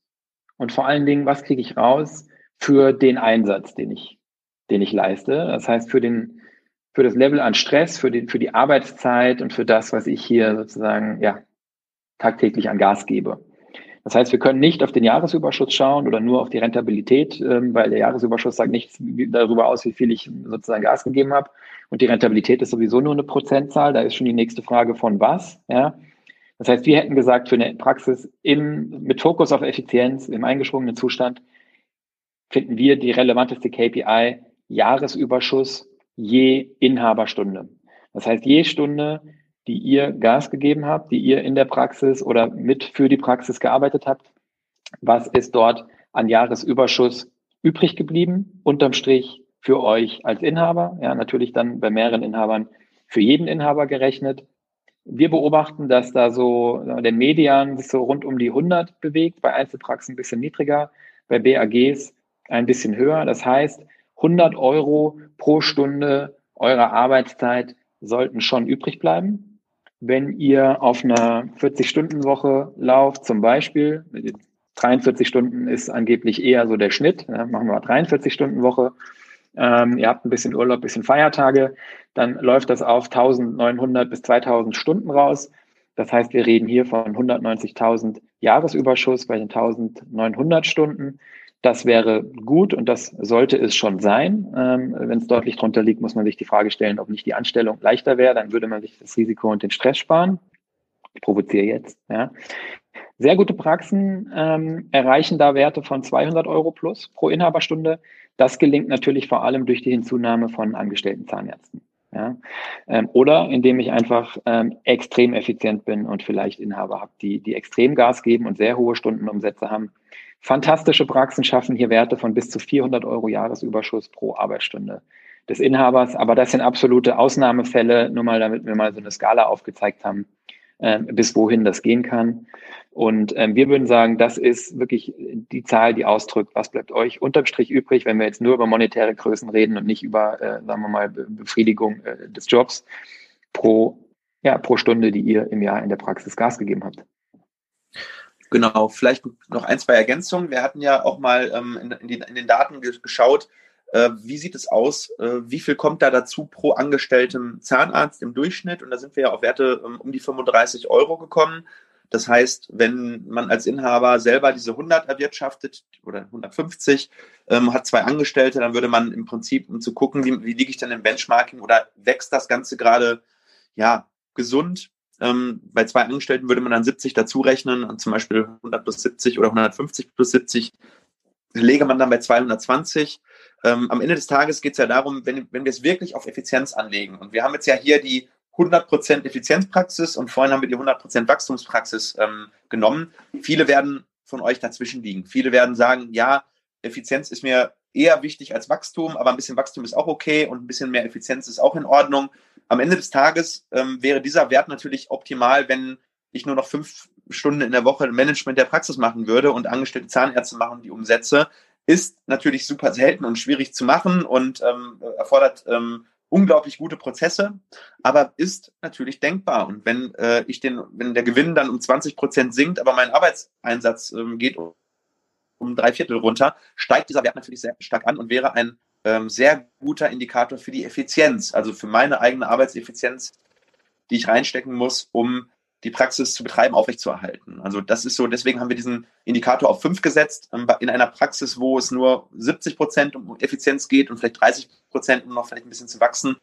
Und vor allen Dingen, was kriege ich raus für den Einsatz, den ich, den ich leiste? Das heißt, für den, für das Level an Stress, für die, für die Arbeitszeit und für das, was ich hier sozusagen, ja, tagtäglich an Gas gebe. Das heißt, wir können nicht auf den Jahresüberschuss schauen oder nur auf die Rentabilität, ähm, weil der Jahresüberschuss sagt nichts darüber aus, wie viel ich sozusagen Gas gegeben habe. Und die Rentabilität ist sowieso nur eine Prozentzahl. Da ist schon die nächste Frage von was. Ja. Das heißt, wir hätten gesagt, für eine Praxis im, mit Fokus auf Effizienz im eingeschwungenen Zustand finden wir die relevanteste KPI Jahresüberschuss je Inhaberstunde. Das heißt, je Stunde, die ihr Gas gegeben habt, die ihr in der Praxis oder mit für die Praxis gearbeitet habt. Was ist dort an Jahresüberschuss übrig geblieben? Unterm Strich für euch als Inhaber. Ja, natürlich dann bei mehreren Inhabern für jeden Inhaber gerechnet. Wir beobachten, dass da so der Median sich so rund um die 100 bewegt, bei Einzelpraxen ein bisschen niedriger, bei BAGs ein bisschen höher. Das heißt, 100 Euro pro Stunde eurer Arbeitszeit sollten schon übrig bleiben wenn ihr auf einer 40-Stunden-Woche lauft, zum Beispiel, 43 Stunden ist angeblich eher so der Schnitt, ja, machen wir mal 43-Stunden-Woche, ähm, ihr habt ein bisschen Urlaub, ein bisschen Feiertage, dann läuft das auf 1900 bis 2000 Stunden raus. Das heißt, wir reden hier von 190.000 Jahresüberschuss bei den 1900 Stunden. Das wäre gut und das sollte es schon sein. Ähm, Wenn es deutlich drunter liegt, muss man sich die Frage stellen, ob nicht die Anstellung leichter wäre. Dann würde man sich das Risiko und den Stress sparen. Ich provoziere jetzt. Ja. Sehr gute Praxen ähm, erreichen da Werte von 200 Euro plus pro Inhaberstunde. Das gelingt natürlich vor allem durch die Hinzunahme von angestellten Zahnärzten. Ja? Ähm, oder indem ich einfach ähm, extrem effizient bin und vielleicht Inhaber habe, die, die extrem Gas geben und sehr hohe Stundenumsätze haben Fantastische Praxen schaffen hier Werte von bis zu 400 Euro Jahresüberschuss pro Arbeitsstunde des Inhabers. Aber das sind absolute Ausnahmefälle, nur mal damit wir mal so eine Skala aufgezeigt haben. Äh, bis wohin das gehen kann. Und ähm, wir würden sagen, das ist wirklich die Zahl, die ausdrückt, was bleibt euch unterm Strich übrig, wenn wir jetzt nur über monetäre Größen reden und nicht über, äh, sagen wir mal, Befriedigung äh, des Jobs pro, ja, pro Stunde, die ihr im Jahr in der Praxis Gas gegeben habt. Genau, vielleicht noch ein, zwei Ergänzungen. Wir hatten ja auch mal ähm, in, in, die, in, den Daten geschaut, wie sieht es aus, äh, wie viel kommt da dazu pro angestelltem Zahnarzt im Durchschnitt? Und da sind wir ja auf Werte ähm, um die 35 Euro gekommen. Das heißt, wenn man als Inhaber selber diese 100 erwirtschaftet oder 150, ähm, hat zwei Angestellte, dann würde man im Prinzip, um zu gucken, wie, wie liege ich denn im Benchmarking oder wächst das Ganze gerade ja, gesund. Ähm, bei zwei Angestellten würde man dann 70 dazu rechnen und zum Beispiel 100 plus 70 oder 150 plus 70 lege man dann bei 220. Ähm, am Ende des Tages geht es ja darum, wenn, wenn wir es wirklich auf Effizienz anlegen und wir haben jetzt ja hier die 100% Effizienzpraxis und vorhin haben wir die 100% Wachstumspraxis ähm, genommen. Viele werden von euch dazwischen liegen. Viele werden sagen, ja, Effizienz ist mir eher wichtig als Wachstum, aber ein bisschen Wachstum ist auch okay und ein bisschen mehr Effizienz ist auch in Ordnung. Am Ende des Tages ähm, wäre dieser Wert natürlich optimal, wenn ich nur noch fünf Stunden in der Woche Management der Praxis machen würde und angestellte Zahnärzte machen die Umsätze. Ist natürlich super selten und schwierig zu machen und ähm, erfordert ähm, unglaublich gute Prozesse, aber ist natürlich denkbar. Und wenn äh, ich den, wenn der Gewinn dann um 20 Prozent sinkt, aber mein Arbeitseinsatz ähm, geht um, drei Viertel runter, steigt dieser Wert natürlich sehr stark an und wäre ein ähm, sehr guter Indikator für die Effizienz, also für meine eigene Arbeitseffizienz, die ich reinstecken muss, um die Praxis zu betreiben, aufrechtzuerhalten. Also das ist so, deswegen haben wir diesen Indikator auf fünf gesetzt. Ähm, in einer Praxis, wo es nur 70 Prozent um Effizienz geht und vielleicht 30 Prozent, um noch vielleicht ein bisschen zu wachsen,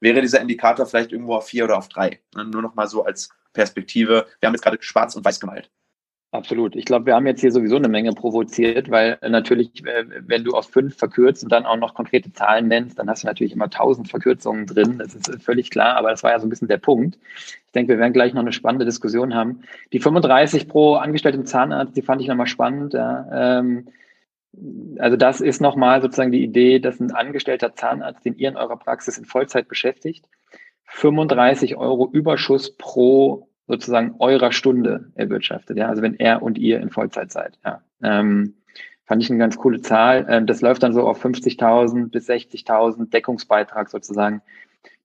wäre dieser Indikator vielleicht irgendwo auf vier oder auf drei. Nur noch mal so als Perspektive. Wir haben jetzt gerade schwarz und weiß gemalt. Absolut. Ich glaube, wir haben jetzt hier sowieso eine Menge provoziert, weil natürlich, äh, wenn du auf fünf verkürzt und dann auch noch konkrete Zahlen nennst, dann hast du natürlich immer tausend Verkürzungen drin. Das ist völlig klar, aber das war ja so ein bisschen der Punkt. Ich denke, wir werden gleich noch eine spannende Diskussion haben. Die 35 pro angestelltem Zahnarzt, die fand ich nochmal spannend. Ja. Ähm, also das ist nochmal sozusagen die Idee, dass ein angestellter Zahnarzt, den ihr in eurer Praxis in Vollzeit beschäftigt, 35 Euro Überschuss pro sozusagen eurer Stunde erwirtschaftet. Ja, also wenn er und ihr in Vollzeit seid. Ja, ähm, fand ich eine ganz coole Zahl. Ähm, das läuft dann so auf 50.000 bis 60.000 Deckungsbeitrag sozusagen,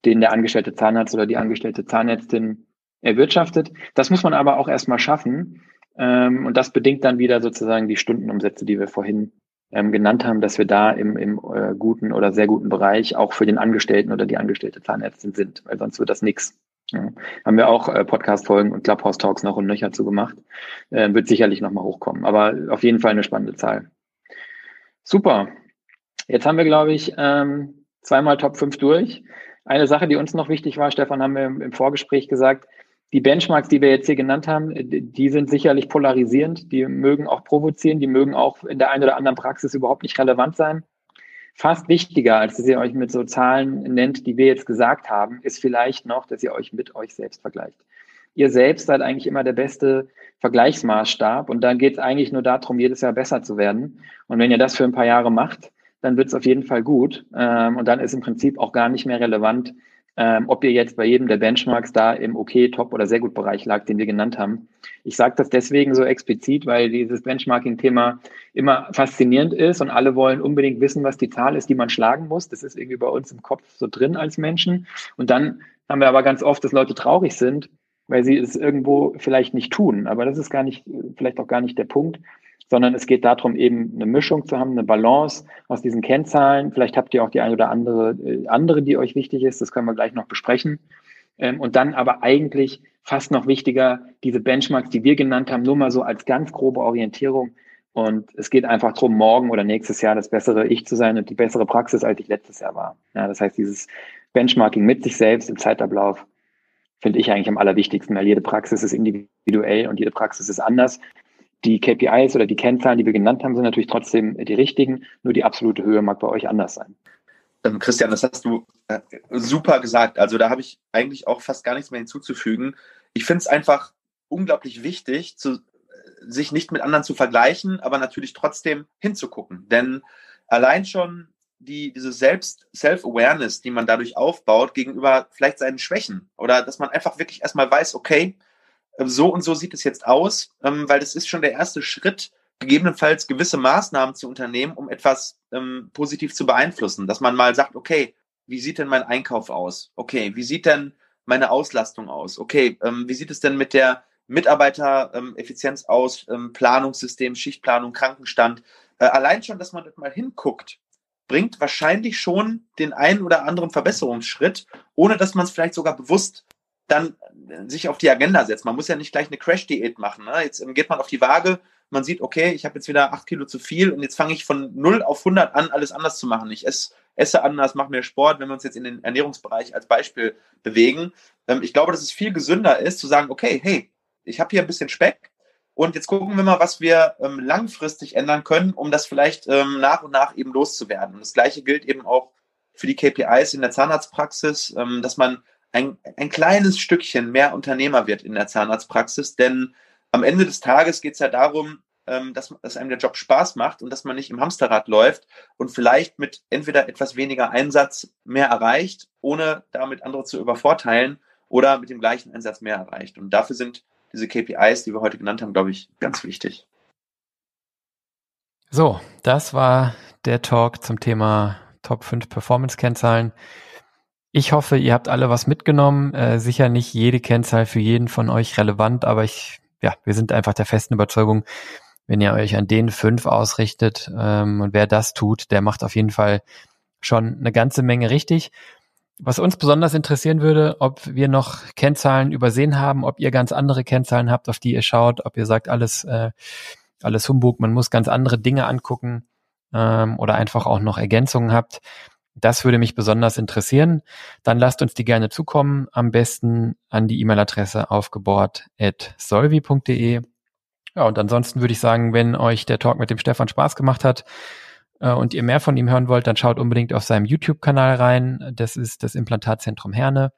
den der angestellte Zahnarzt oder die angestellte Zahnärztin erwirtschaftet. Das muss man aber auch erstmal schaffen. Ähm, und das bedingt dann wieder sozusagen die Stundenumsätze, die wir vorhin ähm, genannt haben, dass wir da im, im äh, guten oder sehr guten Bereich auch für den Angestellten oder die angestellte Zahnärztin sind, weil sonst wird das nichts. Ja. Haben wir auch äh, Podcast-Folgen und Clubhouse-Talks noch und nöcher zu gemacht. Äh, wird sicherlich nochmal hochkommen, aber auf jeden Fall eine spannende Zahl. Super. Jetzt haben wir, glaube ich, ähm, zweimal Top 5 durch. Eine Sache, die uns noch wichtig war, Stefan, haben wir im, im Vorgespräch gesagt, die Benchmarks, die wir jetzt hier genannt haben, die sind sicherlich polarisierend, die mögen auch provozieren, die mögen auch in der einen oder anderen Praxis überhaupt nicht relevant sein fast wichtiger, als dass ihr euch mit so Zahlen nennt, die wir jetzt gesagt haben, ist vielleicht noch, dass ihr euch mit euch selbst vergleicht. Ihr selbst seid eigentlich immer der beste Vergleichsmaßstab und dann geht es eigentlich nur darum, jedes Jahr besser zu werden. Und wenn ihr das für ein paar Jahre macht, dann wird es auf jeden Fall gut. Ähm, und dann ist im Prinzip auch gar nicht mehr relevant, ähm, ob ihr jetzt bei jedem der Benchmarks da im okay, top oder sehr gut Bereich lag, den wir genannt haben. Ich sage das deswegen so explizit, weil dieses Benchmarking-Thema immer faszinierend ist und alle wollen unbedingt wissen, was die Zahl ist, die man schlagen muss. Das ist irgendwie bei uns im Kopf so drin als Menschen. Und dann haben wir aber ganz oft, dass Leute traurig sind, weil sie es irgendwo vielleicht nicht tun. Aber das ist gar nicht, vielleicht auch gar nicht der Punkt, sondern es geht darum, eben eine Mischung zu haben, eine Balance aus diesen Kennzahlen. Vielleicht habt ihr auch die eine oder andere, äh, andere, die euch wichtig ist. Das können wir gleich noch besprechen. Ähm, und dann aber eigentlich fast noch wichtiger, diese Benchmarks, die wir genannt haben, nur mal so als ganz grobe Orientierung. Und es geht einfach darum, morgen oder nächstes Jahr das bessere Ich zu sein und die bessere Praxis, als ich letztes Jahr war. Ja, das heißt, dieses Benchmarking mit sich selbst im Zeitablauf finde ich eigentlich am allerwichtigsten, weil jede Praxis ist individuell und jede Praxis ist anders. Die KPIs oder die Kennzahlen, die wir genannt haben, sind natürlich trotzdem die richtigen, nur die absolute Höhe mag bei euch anders sein. Ähm, Christian, das hast du äh, super gesagt. Also da habe ich eigentlich auch fast gar nichts mehr hinzuzufügen. Ich finde es einfach unglaublich wichtig, zu, äh, sich nicht mit anderen zu vergleichen, aber natürlich trotzdem hinzugucken. Denn allein schon die, diese Selbst, Self-Awareness, die man dadurch aufbaut, gegenüber vielleicht seinen Schwächen oder dass man einfach wirklich erstmal weiß, okay, so und so sieht es jetzt aus, ähm, weil das ist schon der erste Schritt, gegebenenfalls gewisse Maßnahmen zu unternehmen, um etwas ähm, positiv zu beeinflussen. Dass man mal sagt, okay, wie sieht denn mein Einkauf aus? Okay, wie sieht denn meine Auslastung aus? Okay, ähm, wie sieht es denn mit der Mitarbeitereffizienz ähm, aus? Ähm, Planungssystem, Schichtplanung, Krankenstand. Äh, allein schon, dass man das mal hinguckt, bringt wahrscheinlich schon den einen oder anderen Verbesserungsschritt, ohne dass man es vielleicht sogar bewusst dann äh, sich auf die Agenda setzt. Man muss ja nicht gleich eine Crash-Diät machen. Ne? Jetzt ähm, geht man auf die Waage, man sieht, okay, ich habe jetzt wieder acht Kilo zu viel und jetzt fange ich von 0 auf 100 an, alles anders zu machen. Ich esse, esse anders, mache mehr Sport, wenn wir uns jetzt in den Ernährungsbereich als Beispiel bewegen. Ähm, ich glaube, dass es viel gesünder ist, zu sagen, okay, hey, ich habe hier ein bisschen Speck und jetzt gucken wir mal, was wir ähm, langfristig ändern können, um das vielleicht nach und nach eben loszuwerden. Und das Gleiche gilt eben auch für die KPIs in der Zahnarztpraxis, dass man ein, ein kleines Stückchen mehr Unternehmer wird in der Zahnarztpraxis, denn am Ende des Tages geht es ja darum, ähm, dass, dass einem der Job Spaß macht und dass man nicht im Hamsterrad läuft und vielleicht mit entweder etwas weniger Einsatz mehr erreicht, ohne damit andere zu übervorteilen oder mit dem gleichen Einsatz mehr erreicht. Und dafür sind diese KPIs, die wir heute genannt haben, glaube ich, ganz wichtig. So, das war der Talk zum Thema Top 5 Performance-Kennzahlen. Ich hoffe, ihr habt alle was mitgenommen. Äh, sicher nicht jede Kennzahl für jeden von euch relevant, aber ich, ja, wir sind einfach der festen Überzeugung, wenn ihr euch an den fünf ausrichtet ähm, und wer das tut, der macht auf jeden Fall schon eine ganze Menge richtig. Was uns besonders interessieren würde, ob wir noch Kennzahlen übersehen haben, ob ihr ganz andere Kennzahlen habt, auf die ihr schaut, ob ihr sagt, alles, äh, alles Humbug, man muss ganz andere Dinge angucken ähm, oder einfach auch noch Ergänzungen habt. Das würde mich besonders interessieren. Dann lasst uns die gerne zukommen. Am besten an die E-Mail-Adresse aufgebohrt.solvi.de. Ja, und ansonsten würde ich sagen, wenn euch der Talk mit dem Stefan Spaß gemacht hat äh, und ihr mehr von ihm hören wollt, dann schaut unbedingt auf seinem YouTube-Kanal rein. Das ist das Implantatzentrum Herne.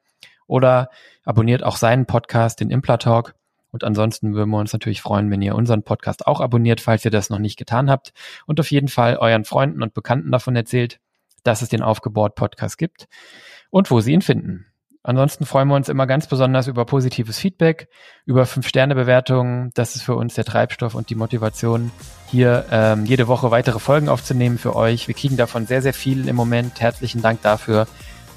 Oder abonniert auch seinen Podcast, den Implatalk. Und ansonsten würden wir uns natürlich freuen, wenn ihr unseren Podcast auch abonniert, falls ihr das noch nicht getan habt. Und auf jeden Fall euren Freunden und Bekannten davon erzählt dass es den Aufgebaut-Podcast gibt und wo Sie ihn finden. Ansonsten freuen wir uns immer ganz besonders über positives Feedback, über Fünf-Sterne-Bewertungen. Das ist für uns der Treibstoff und die Motivation, hier ähm, jede Woche weitere Folgen aufzunehmen für euch. Wir kriegen davon sehr, sehr viel im Moment. Herzlichen Dank dafür.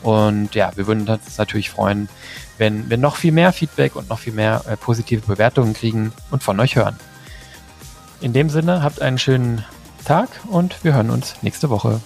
Und ja, wir würden uns natürlich freuen, wenn wir noch viel mehr Feedback und noch viel mehr äh, positive Bewertungen kriegen und von euch hören. In dem Sinne, habt einen schönen Tag und wir hören uns nächste Woche.